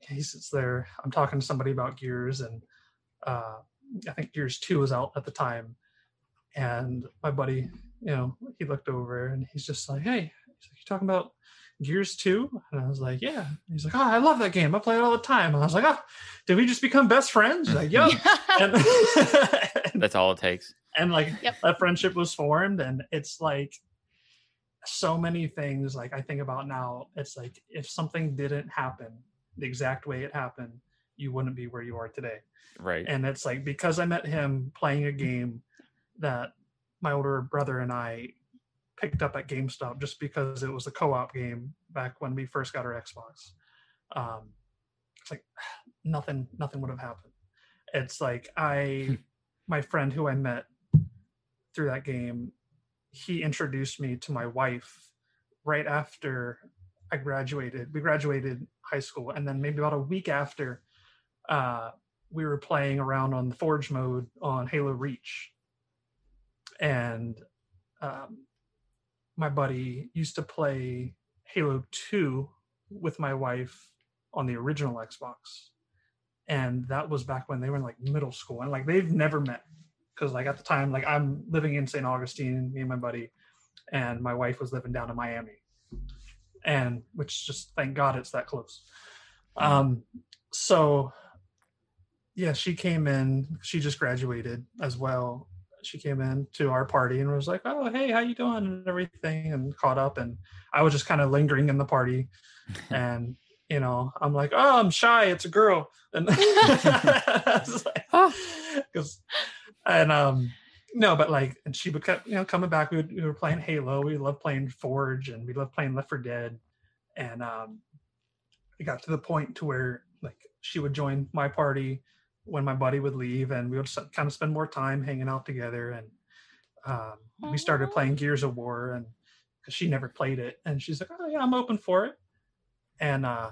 he sits there. I'm talking to somebody about Gears, and uh, I think Gears Two was out at the time. And my buddy, you know, he looked over and he's just like, "Hey, he's like, you talking about Gears Two? And I was like, "Yeah." He's like, "Oh, I love that game. I play it all the time." And I was like, "Oh, did we just become best friends?" He's like, "Yep." and, That's all it takes. and like Yep. that friendship was formed and it's like so many things like i think about now it's like if something didn't happen the exact way it happened you wouldn't be where you are today Right. and it's like because i met him playing a game that my older brother and i picked up at gamestop just because it was a co-op game back when we first got our xbox. Um it's like nothing nothing would have happened. It's like i my friend who i met through that game he introduced me to my wife right after i graduated. We graduated high school and then maybe about a week after uh we were playing around on the forge mode on halo reach and um my buddy used to play halo 2 with my wife on the original xbox. And that was back when they were in like middle school. And like they've never met because like at the time like i'm living in st augustine me and my buddy and my wife was living down in miami. And which just thank god it's that close. Um so yeah she came in. She just graduated as well she came in to our party and was like oh hey how you doing? and everything and caught up and i was just kind of lingering in the party. And you know i'm like oh i'm shy it's a girl. And because and um no but like and she would kept you know coming back we, would, we were playing halo we loved playing forge and we loved playing left for dead. And um it got to the point to where like she would join my party when my buddy would leave and we would kind of spend more time hanging out together and um, we started playing gears of war and because she never played it and she's like oh yeah i'm open for it. And uh,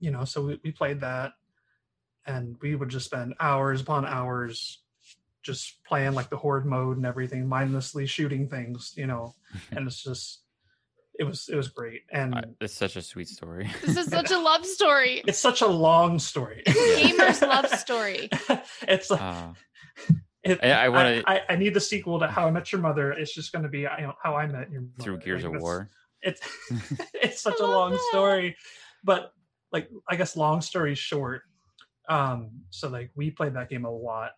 you know so we, we played that and we would just spend hours upon hours just playing like the horde mode and everything mindlessly shooting things you know? And it's just it was it was great and I- It's such a sweet story. This is such a love story. it's such a long story Gamer's love story. it's like Uh, it, I- I wanna- I, I need the sequel to how i met your mother it's just going to be you know how i met your mother. through Gears Like, of War. it's it's such a long that. story but like i guess long story short um so like we played that game a lot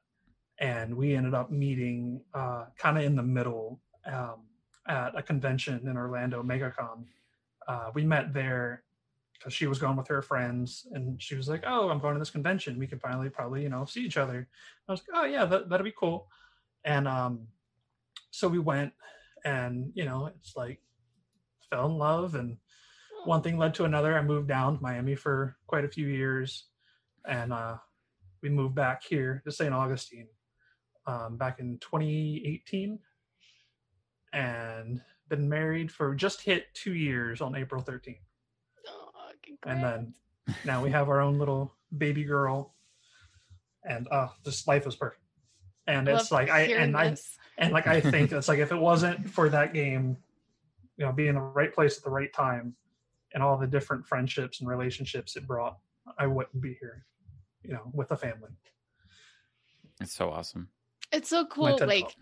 and we ended up meeting uh kind of in the middle um at a convention in orlando megacon uh we met there because she was going with her friends and she was like oh i'm going to this convention. We could finally probably you know see each other. I was like oh yeah that, that'd be cool. And um so we went and you know it's like fell in love and one thing led to another. I moved down to miami for quite a few years and uh we moved back here to st augustine um, back in 2018 and been married for just hit two years on april 13th Aw, and then now we have our own little baby girl. And uh this life is perfect. And it's like i hearing and i and like i think it's like if it wasn't for that game you know being in the right place at the right time and all the different friendships and relationships it brought i wouldn't be here you know with a family. It's so awesome. It's so cool. Like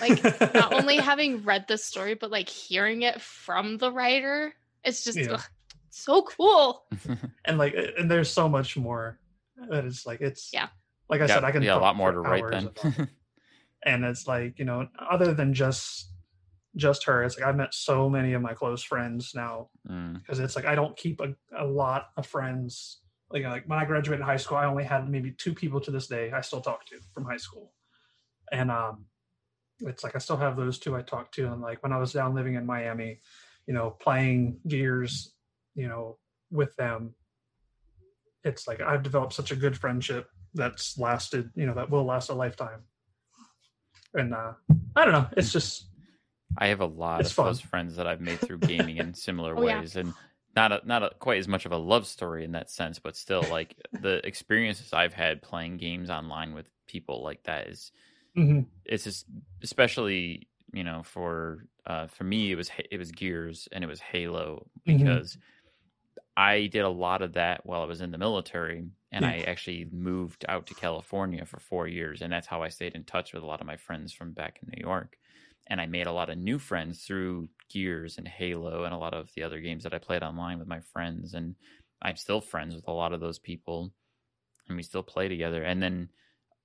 like not only having read the story, but like hearing it from the writer. It's just Yeah. ugh, so cool. and like and there's so much more that it's like it's Yeah. like i yeah, said i can yeah, a lot more to write hours then. it. and it's like you know other than just just her it's like i've met so many of my close friends now Mm, because it's like i don't keep a, a lot of friends like like when i graduated high school i only had maybe two people to this day i still talk to from high school and um it's like i still have those two i talked to and like when i was down living in miami you know playing gears you know with them it's like i've developed such a good friendship that's lasted you know that will last a lifetime and uh i don't know it's just I have a lot It's of close friends that I've made through gaming in similar Oh, yeah. ways, and not a, not a, quite as much of a love story in that sense, but still, like the experiences I've had playing games online with people like that is mhm, it's just especially you know for uh for me it was it was gears and it was halo Mhm. because i did a lot of that while i was in the military and Yeah. i actually moved out to california for four years and that's how i stayed in touch with a lot of my friends from back in new york and i made a lot of new friends through gears and halo and a lot of the other games that i played online with my friends and i'm still friends with a lot of those people and we still play together and then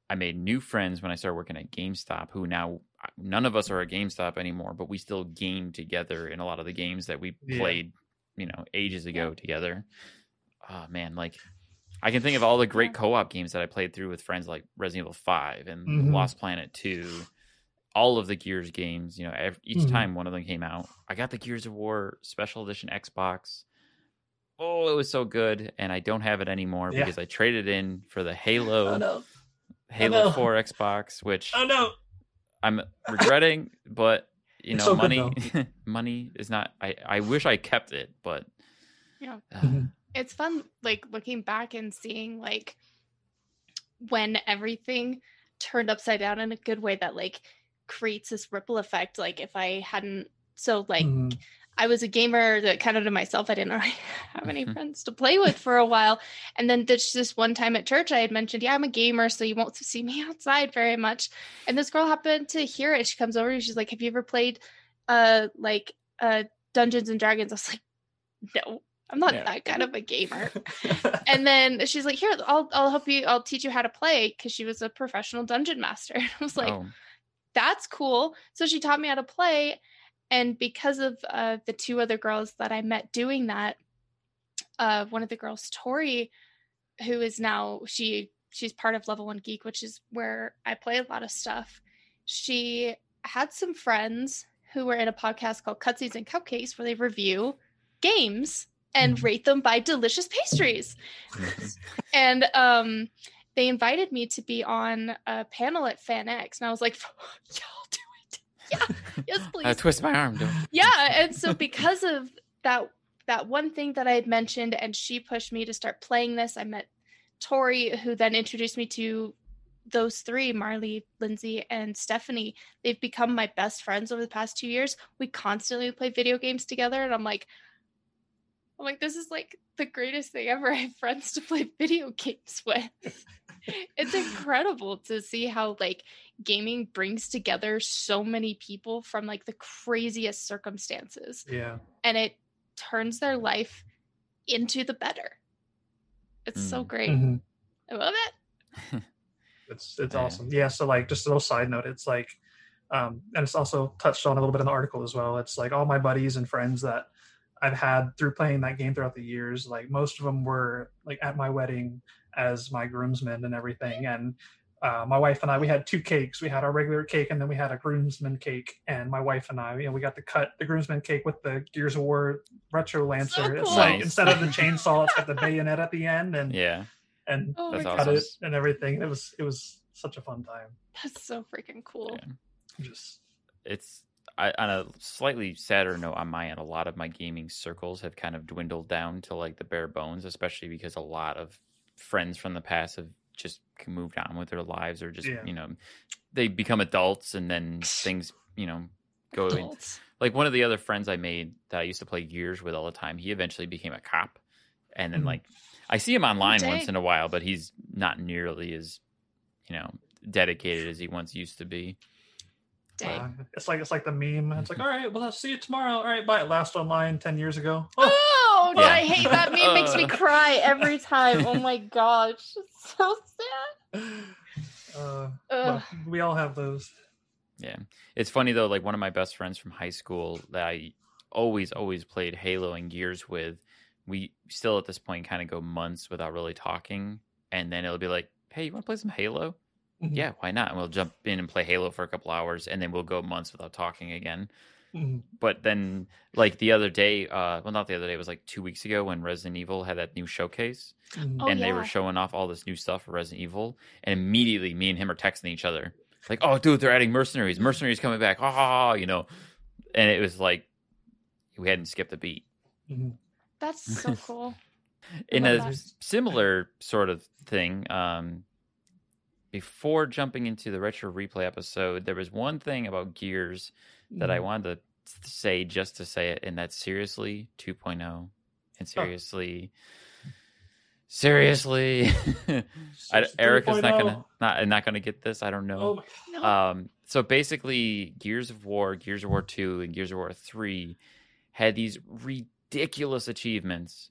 I made new friends when I started working at GameStop who now none of us are at GameStop anymore, but we still game together in a lot of the games that we Yeah. played, you know, ages ago together. Oh man, like I can think of all the great co-op games that I played through with friends like Resident Evil 5 and Mhm. Lost Planet 2. All of the Gears games, you know, ev each Mhm. time one of them came out, I got the Gears of War special edition Xbox. Oh, it was so good, and I don't have it anymore Yeah. because I traded in for the Halo oh no Halo no. 4 Xbox, which oh no I'm regretting, but you know, so good, money money is not I I wish I kept it, but Yeah. uh, Mhm. it's fun like looking back and seeing like when everything turned upside down in a good way that like creates this ripple effect like if i hadn't so like Mhm. I was a gamer that kind of to myself i didn't really have any friends to play with for a while. And then this this one time at church i had mentioned yeah i'm a gamer so you won't see me outside very much. And this girl happened to hear it. She comes over and she's like have you ever played uh like uh dungeons and dragons? I was like no i'm not that kind of a gamer. And then she's like here i'll i'll help you i'll teach you how to play because she was a professional dungeon master. And i was like oh, that's cool. So she taught me how to play and because of uh, the two other girls that i met doing that uh, one of the girls tori who is now she she's part of level one geek which is where i play a lot of stuff she had some friends who were in a podcast called cutscenes and cupcakes where they review games and Mhm. rate them by delicious pastries and um they invited me to be on a panel at FanX, and I was like, "Yeah, I'll do it. Yeah, yes, please." uh, twist my arm, don't. yeah, and so because of that that one thing that I had mentioned, and she pushed me to start playing this, I met Tori, who then introduced me to those three Marley, Lindsay, and Stephanie. They've become my best friends over the past two years. We constantly play video games together, and I'm like, I'm like, this is like the greatest thing ever. I have friends to play video games with. it's incredible to see how like gaming brings together so many people from like the craziest circumstances yeah and it turns their life into the better. It's so Mm. great. Mhm. I love it. it's it's Yeah. awesome yeah so like just a little side note it's like um and it's also touched on a little bit in the article as well it's like all my buddies and friends that i've had through playing that game throughout the years like most of them were like at my wedding as my groomsmen and everything and uh, my wife and I, we had two cakes. We had our regular cake, and then we had a groomsman cake. And my wife and I, you know, we got to cut the groomsman cake with the Gears of War retro lancer. It's cool. like Nice. instead of the chainsaw, it's got the bayonet at the end, and Yeah, and Oh That's my awesome. cut it and everything. It was it was such a fun time. That's so freaking cool. Yeah. Just it's I, on a slightly sadder note on my end. A lot of my gaming circles have kind of dwindled down to like the bare bones, especially because a lot of friends from the past have just moved on with their lives, or just Yeah. you know they become adults, and then things you know go in, like one of the other friends I made that I used to play Gears with all the time. He eventually became a cop, and then Mhm. like I see him online once in a while, but he's not nearly as you know dedicated as he once used to be. Dang. uh, it's like it's like the meme. It's like all right, well, I'll see you tomorrow. All right, bye. Last online ten years ago. Oh, Oh, Yeah. I hate that meme. Makes me cry every time. Oh my gosh, it's so sad. Uh, well, we all have those. Yeah. It's funny though, like one of my best friends from high school that I always, always played Halo and Gears with, we still at this point kind of go months without really talking. And then it'll be like, hey, you want to play some Halo? Mhm. Yeah, why not? And we'll jump in and play Halo for a couple hours and then we'll go months without talking again. Mhm. But then, like the other day, uh, well, not the other day, it was like two weeks ago when Resident Evil had that new showcase Mhm. Oh, and they yeah. were showing off all this new stuff for Resident Evil. And immediately, me and him are texting each other, like, "Oh, dude, they're adding mercenaries. Mercenaries coming back. Ha ha ha!" You know. And it was like we hadn't skipped a beat. Mhm. That's so cool. In a that. similar sort of thing, um, before jumping into the retro replay episode, there was one thing about Gears that I Mhm. wanted to say just to say it, and that's seriously 2.0, and seriously, seriously. I, Seriously, Eric is not gonna not not gonna get this. I don't know. Oh No. Um, so basically, Gears of War, Gears of War Two, and Gears of War Three had these ridiculous achievements.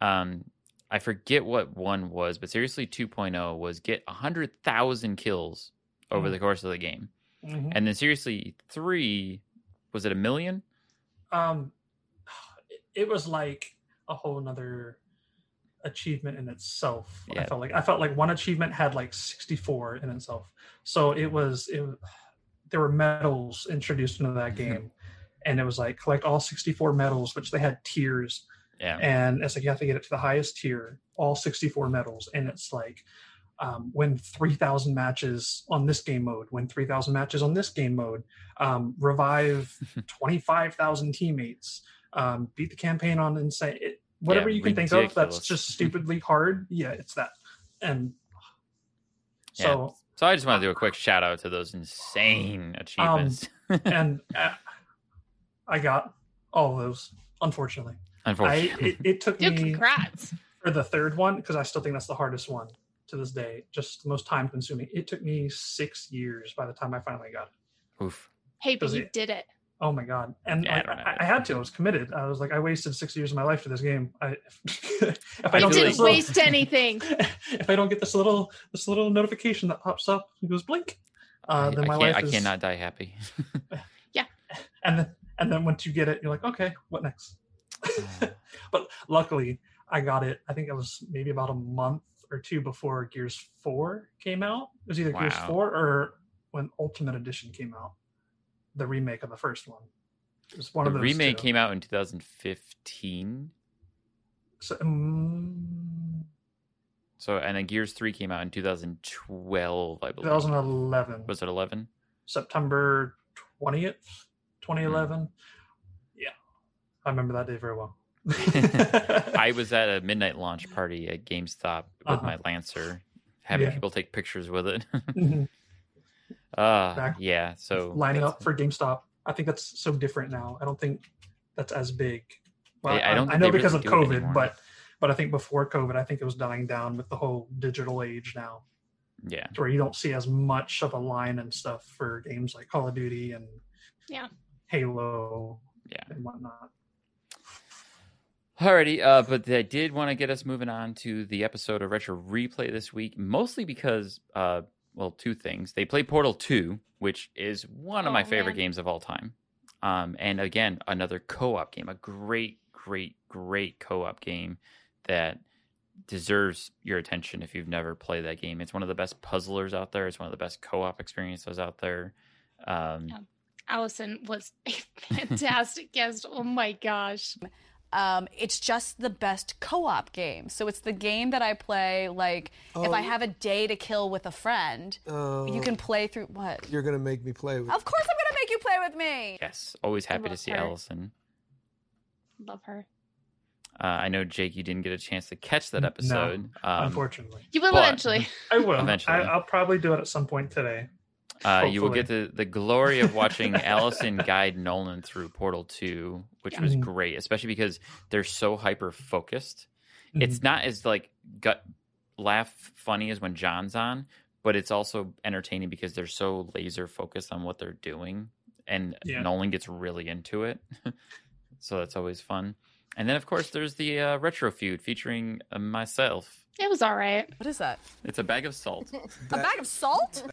Um, I forget what one was, but seriously, 2.0 was get hundred thousand kills over Mhm. the course of the game, Mhm. and then seriously, three was it a million? um it- was like a whole nother achievement in itself i felt like i felt like one achievement had like 64 in itself so it was it there were medals introduced into that game and it was like collect all 64 medals which they had tiers Yeah, and it's like you have to get it to the highest tier all 64 medals and it's like um, win 3000 matches on this game mode win 3000 matches on this game mode um, revive 25000 teammates um, beat the campaign on insane it, whatever Yeah, you can think of that's just stupidly hard. Yeah it's that. And so So I just want to do a quick shout out to those insane achievements. and uh, i got all of those unfortunately. I, Unfortunately, it, it took Dude, me congrats. for the third one because I still think that's the hardest one to this day. Just the most time consuming. It took me six years by the time I finally got it. oof. Hey, but you it- did it. Oh my god! And Yeah, I like, don't I. I had to. I was committed. I was like, I wasted six years of my life for this game. I, if, if I I don't You get didn't little, waste anything. if I don't get this little this little notification that pops up, it goes blink. Uh, I, then I my can't. life I is, cannot die happy. Yeah. And then and then once you get it, you're like, okay, what next? but luckily i got it i think it was maybe about a month or two before gears 4 came out it was either gears 4 or when ultimate edition came out the remake of the first one it was one the of those remake two. came out in 2015. so, um, So and then Gears Three came out in 2012, I believe. 2011 Was it 11? september 20th 2011 Hmm. yeah i remember that day very well I was at a midnight launch party at GameStop with Uh-huh. my Lancer, having Yeah. people take pictures with it. Mhm. uh Back- yeah. So lining up for GameStop. I think that's so different now. I don't think that's as big. Well, I- I I, don't I think know because really of COVID, but but I think before COVID, I think it was dying down with the whole digital age now, Yeah. to where you don't see as much of a line and stuff for games like Call of Duty and Yeah. Halo Yeah. and whatnot. Alrighty, uh, but I did want to get us moving on to the episode of Retro Replay this week, mostly because, uh, well, two things. They play Portal 2, which is one of my Oh, favorite man. games of all time. Um, and again, another co op game, a great, great, great co op game that deserves your attention if you've never played that game. It's one of the best puzzlers out there, it's one of the best co op experiences out there. Um, Yeah. Allison was a fantastic guest. Oh my gosh. Um, it's just the best co-op game. So it's the game that I play like if I Oh. have a day to kill with a friend, you can play through what? You're gonna make me play with. Of course I'm gonna make you play with me. yes, always happy to see her. Allison. Love her. Uh, I know Jake, you didn't get a chance to catch that No, episode. um, Unfortunately, You will eventually. I will. Eventually. I, I'll probably do it at some point today. Uh, you will get the, the glory of watching Allison guide Nolan through Portal 2, which was Mhm. great, especially because they're so hyper focused. Mm-hmm. It's not as like gut laugh funny as when John's on, but it's also entertaining because they're so laser focused on what they're doing, and Yeah. Nolan gets really into it. so that's always fun. And then, of course, there's the uh, retro feud featuring uh, myself. It was all right. What is that? It's a bag of salt. A bag of salt?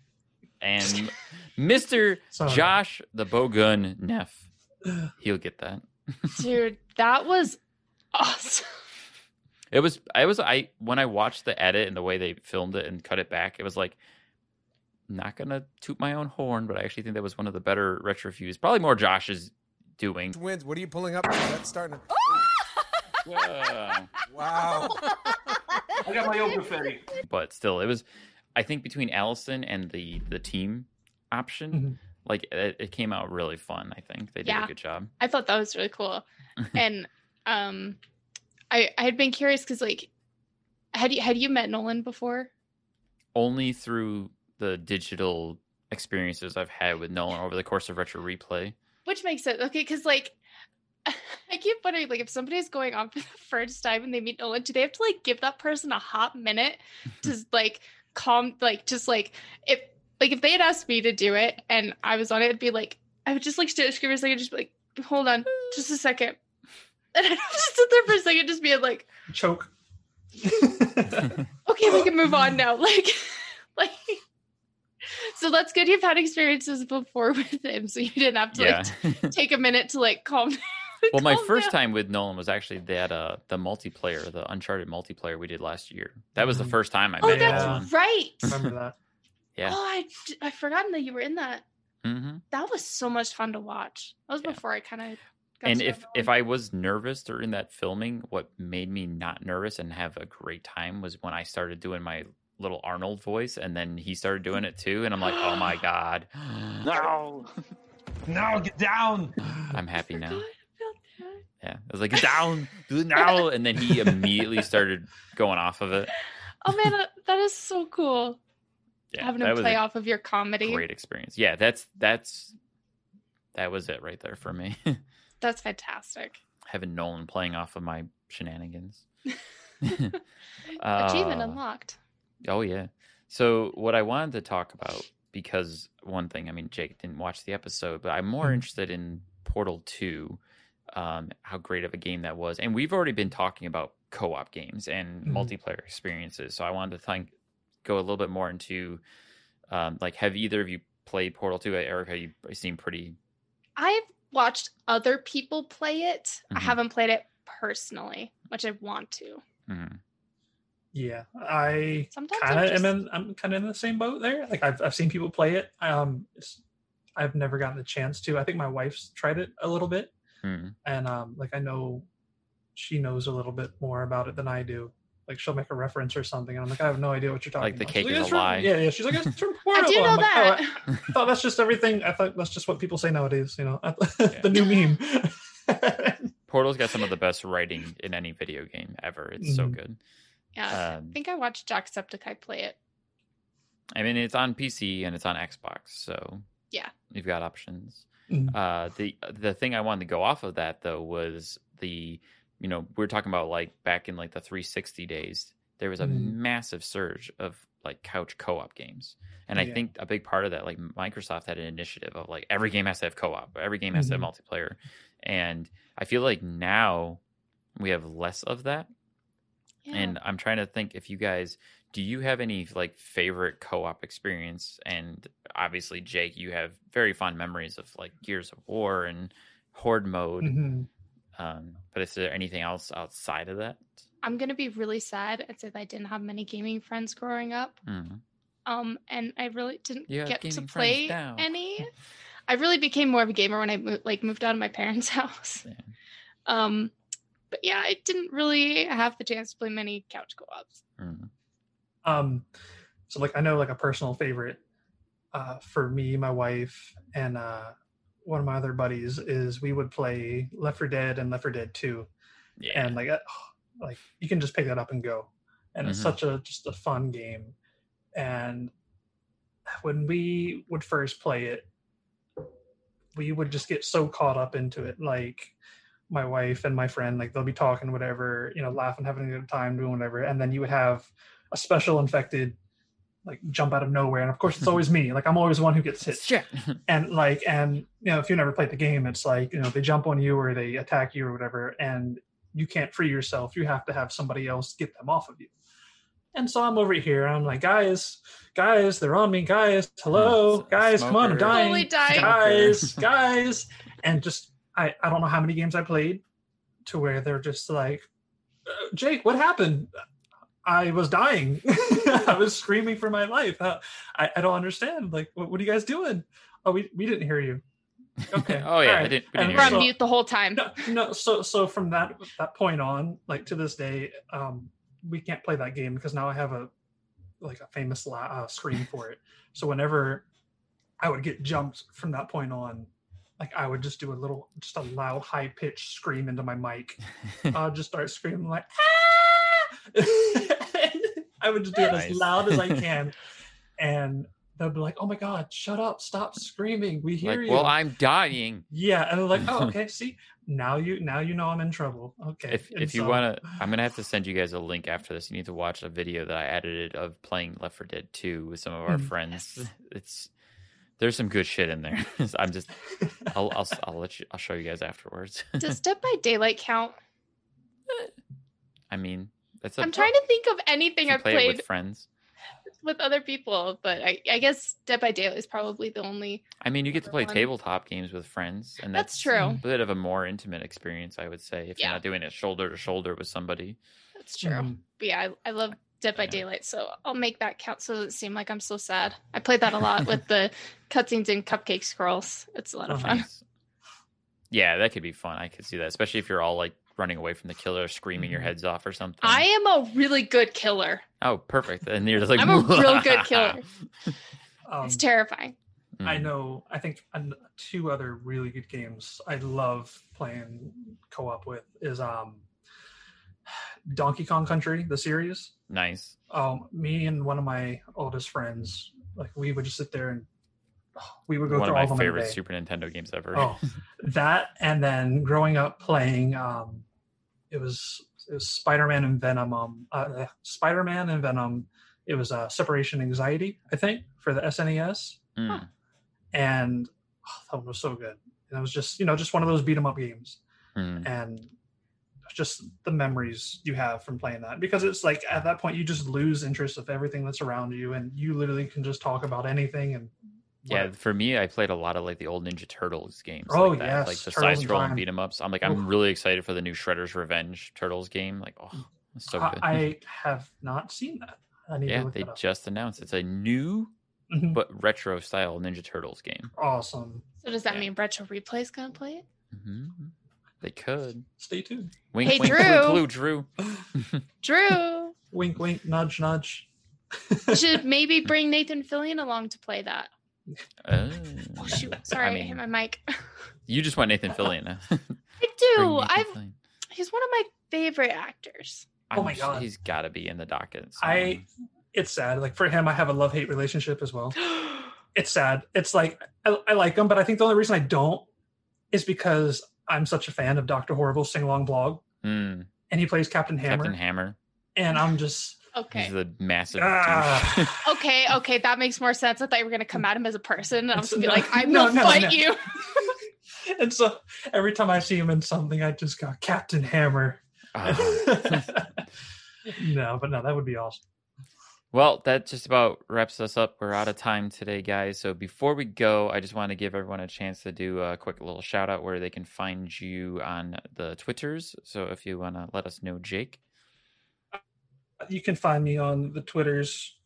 And Mr. Sorry. Josh the Bowgun Neff. He'll get that. Dude, that was awesome. It was I was I when I watched the edit and the way they filmed it and cut it back, it was like not gonna toot my own horn, but I actually think that was one of the better retro feuds. Probably more Josh's doing. Twins, What are you pulling up? That's starting. To... Whoa. Wow. I got my own confetti. but still, it was. I think between Allison and the the team option, Mhm. like it, it came out really fun. I think they did Yeah. a good job. I thought that was really cool. and um I I had been curious because like had you had you met Nolan before? Only through the digital experiences I've had with Nolan over the course of retro replay. Which makes sense. Okay, because like I keep wondering, like, if somebody's going on for the first time and they meet Nolan, do they have to like give that person a hot minute to like calm, like, just like if like if they had asked me to do it and I was on it, it'd be like I would just like st- scream a second, just be like, hold on, just a second, and I'd just sit there for a second, just being like, Choke. okay, we can move on now, like, like. So that's good. You've had experiences before with him, so you didn't have to Yeah. like take a minute to like calm. well, my first down. time with Nolan was actually that uh the multiplayer, the Uncharted multiplayer we did last year. That was the Mhm. first time I Oh, met Yeah. Nolan. that's right. Remember that? Yeah. Oh, I d- I forgotten that you were in that. hmm That was so much fun to watch. That was Yeah. before I kind of. And if if I was nervous during that filming, what made me not nervous and have a great time was when I started doing my little Arnold voice, and then he started doing it too, and I'm like, oh my god, No. No, get down. I'm happy now. I. Yeah, I was like, down, do it now, and then he immediately started going off of it. Oh man, that- that is so cool. Yeah, Having was play off of your comedy. great experience. Yeah, that's that's that was it right there for me. That's fantastic. Having Nolan playing off of my shenanigans. Achievement Uh, unlocked. Oh yeah. So what I wanted to talk about because one thing, I mean, Jake didn't watch the episode, but I'm more Mhm. interested in Portal Two, um, how great of a game that was, and we've already been talking about co-op games and Mhm. multiplayer experiences. So I wanted to think, go a little bit more into, um, like, have either of you played Portal Two? Erica, you seem pretty. I've watched other people play it. I Mhm. haven't played it personally, which I want to. mhm. Yeah, I Sometimes kind I'm of just- am in. I'm kind of in the same boat there. Like I've I've seen people play it. Um, it's, I've never gotten the chance to. I think my wife's tried it a little bit, Mhm. and um, like I know she knows a little bit more about it than I do. Like she'll make a reference or something, and I'm like, I have no idea what you're talking Like the about. cake She's is "It's a from-" lie. Yeah, yeah. She's like, it's from I do know I'm like, "Oh, I- that. I thought that's just everything. I thought that's just what people say nowadays. You know, Yeah. the new meme. Portal's got some of the best writing in any video game ever. It's so Mhm. good. yeah, Um, I think I watched Jacksepticeye play it. I mean, it's on PC and it's on Xbox, so Yeah. you've got options. Mhm. Uh, the the thing I wanted to go off of that though was the you know we are talking about like back in like the 360 days there was a Mhm. massive surge of like couch co-op games and I think a big part of that like Microsoft had an initiative of like every game has to have co-op every game has to have multiplayer and I feel like now we have less of that Yeah. and I'm trying to think if you guys do you have any like favorite co-op experience? And obviously, Jake, you have very fond memories of like Gears of War and Horde mode. Mhm. Um, but is there anything else outside of that? I'm gonna be really sad and say that I didn't have many gaming friends growing up. Mm. Um, and I really didn't You get to play any. I really became more of a gamer when I mo- like moved out of my parents' house. Yeah. Um, but yeah, I didn't really have the chance to play many couch co-ops. Mm. Um, so like I know like a personal favorite uh, for me, my wife, and uh, one of my other buddies is we would play Left 4 Dead and Left 4 Dead 2, Yeah. and like uh, like you can just pick that up and go, and it's Mhm. such a just a fun game. And when we would first play it, we would just get so caught up into it, like my wife and my friend like they'll be talking whatever you know laughing having a good time doing whatever and then you would have a special infected like jump out of nowhere and of course it's always me like i'm always the one who gets hit Shit. and like and you know if you never played the game it's like you know they jump on you or they attack you or whatever and you can't free yourself. You have to have somebody else get them off of you. And so I'm over here. I'm like, guys, guys, they're on me. Guys, hello, S- guys, come on, I'm smoker. dying. Totally dying. Guys, guys. And just, I, I don't know how many games I played to where they're just like, "Uh, Jake, what happened? I was dying. I was screaming for my life. Uh, I, I don't understand. Like, what, what are you guys doing? Oh, we, we didn't hear you. Okay. oh yeah, all I didn't. We didn't We're on you. so- mute the whole time. No, no. So, so from that that point on, like to this day, um, we can't play that game because now I have a like a famous la- uh, screen for it. So whenever I would get jumped from that point on, like I would just do a little, just a loud, high pitched scream into my mic. I'll just start screaming like, ah! I would just do it Nice. as loud as I can, and they'll be like, "Oh my god, shut up! Stop screaming! We hear like, you." well, I'm dying. Yeah, and they're like, "Oh, okay. See, now you now you know I'm in trouble." Okay. If And if you want to, I'm gonna have to send you guys a link after this. You need to watch a video that I edited of playing Left 4 Dead 2 with some of our Mm. friends. It's there's some good shit in there. I'm just I'll, I'll I'll let you I'll show you guys afterwards. Does Dead by Daylight count? I mean, that's a, I'm trying to think of anything I've play played with friends. with other people, but I, I guess Dead by Daylight is probably the only. I mean, you get to play One. tabletop games with friends, and that's, That's true. a bit of a more intimate experience, I would say, if Yeah. you're not doing it shoulder to shoulder with somebody. That's true. Mhm. But yeah, I, I love Dead by Yeah. Daylight, so I'll make that count so it doesn't seem like I'm so sad. I played that a lot with the cutscenes and cupcake scrolls. It's a lot of Uh-huh. fun. Nice. Yeah, that could be fun. I could see that, especially if you're all like running away from the killer, screaming your Mhm. heads off or something. I am a really good killer. Oh, perfect. And you're just like, I'm a real good killer. Um, It's terrifying. I Mm. know. I think two other really good games I love playing co-op with is um, Donkey Kong Country, the series. Nice. Um, me and one of my oldest friends, like we would just sit there and we would go One of through all my of them in a favorite. Super Nintendo games ever. Oh, that and then growing up playing, um, it was it was Spider Man and Venom. Um, uh, Spider Man and Venom. It was uh, Separation Anxiety, I think, for the SNES, Mm. and oh, that was so good. And it was just you know just one of those beat 'em up games, Mm. and just the memories you have from playing that because it's like at that point you just lose interest of everything that's around you, and you literally can just talk about anything and Yeah, for me, I played a lot of like the old Ninja Turtles games. Oh, like that, yes, like the side scrolling Time. beat 'em ups. I'm like, I'm Oof. really excited for the new Shredder's Revenge Turtles game. Like, oh, it's so I, good. I have not seen that. I need yeah, to look they that just announced it's a new Mhm. but retro style Ninja Turtles game. awesome. So does that Yeah. mean Retro Replay's gonna play it? hmm They could. Stay tuned. Wink, Hey, wink, Drew. blue, Drew. Drew Wink, wink, nudge, nudge. should maybe bring Nathan Fillion along to play that. Oh. Oh shoot! Sorry, I, mean- hit my mic. You just want Nathan Fillion. huh? I do. I've Fillion. he's one of my favorite actors. Oh my I'm- God. he's got to be in the docket. I. It's sad. Like for him, I have a love hate relationship as well. It's sad. It's like I, I like him, but I think the only reason I don't is because I'm such a fan of Doctor Horrible's sing along blog, Hmm, and he plays Captain Hammer, Captain Hammer. and I'm just Okay. He's the massive. Ah. Okay, okay, that makes more sense. I thought you were gonna come at him as a person. and I'm just gonna be no, like, I no, will no, fight no. you. and so every time I see him in something, I just got Captain Hammer. Ah. no, but no, that would be awesome. Well, that just about wraps us up. We're out of time today, guys. So before we go, I just want to give everyone a chance to do a quick little shout out where they can find you on the Twitters. So if you want to let us know, Jake. You can find me on the Twitters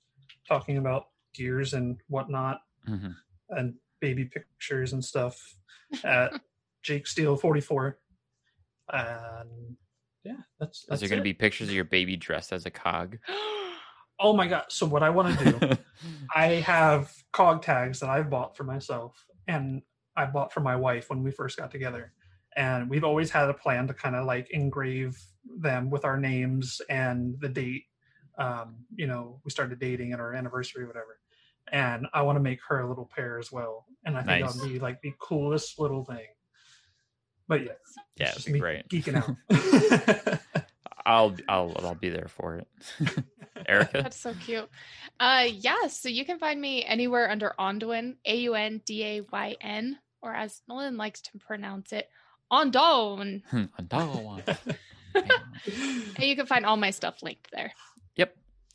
talking about gears and whatnot. Mhm. and baby pictures and stuff at Jake Steel 44. And yeah, that's Is there going to be pictures of your baby dressed as a cog? Oh my god! So what I want to do, I have cog tags that I've bought for myself, and I bought for my wife when we first got together. And we've always had a plan to kind of like engrave them with our names and the date. Um, you know, we started dating at our anniversary, whatever. And I want to make her a little pair as well. And I think Nice. that'll be like the coolest little thing. But yeah, Yeah, it's it'd be me great. Geeking out. I'll I'll I'll be there for it. Erica. That's so cute. Uh yeah, so you can find me anywhere under Aundawyn, A U N D A Y N, or as Nolan likes to pronounce it, Ondon. Hmm, a dog one. And you can find all my stuff linked there.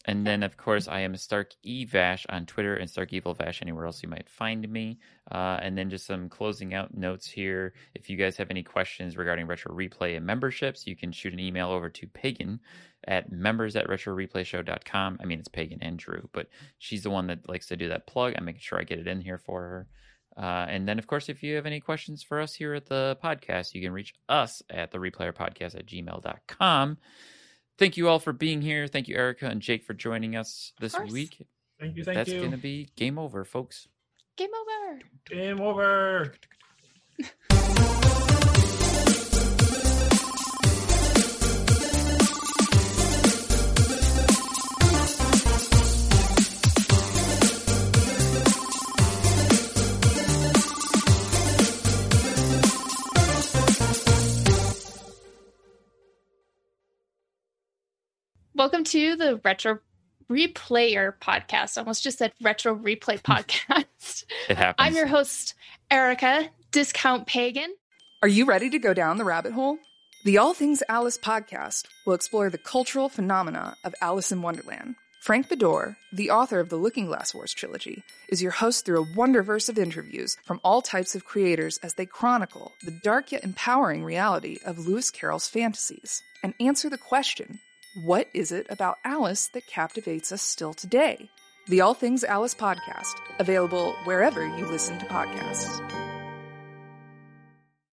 And then, of course, I am Stark Evash on Twitter and Stark Evil Vash anywhere else you might find me. Uh, and then just some closing out notes here. If you guys have any questions regarding Retro Replay and memberships, you can shoot an email over to Pagan at members at retroreplayshow.com. I mean, it's Pagan and Drew, but she's the one that likes to do that plug. I'm making sure I get it in here for her. Uh, and then, of course, if you have any questions for us here at the podcast, you can reach us at the replayer podcast at gmail.com. Thank you all for being here. Thank you, Erica and Jake, for joining us this week. Thank you. Thank That's you. going to be game over, folks. Game over. Game over. Welcome to the Retro Replayer podcast. I almost just said Retro Replay podcast. It happens. I'm your host, Erica, Discount Pagan. Are you ready to go down the rabbit hole? The All Things Alice podcast will explore the cultural phenomena of Alice in Wonderland. Frank Beddor, the author of the Looking Glass Wars trilogy, is your host through a wonderverse of interviews from all types of creators as they chronicle the dark yet empowering reality of Lewis Carroll's fantasies and answer the question what is it about Alice that captivates us still today? The All Things Alice podcast, available wherever you listen to podcasts.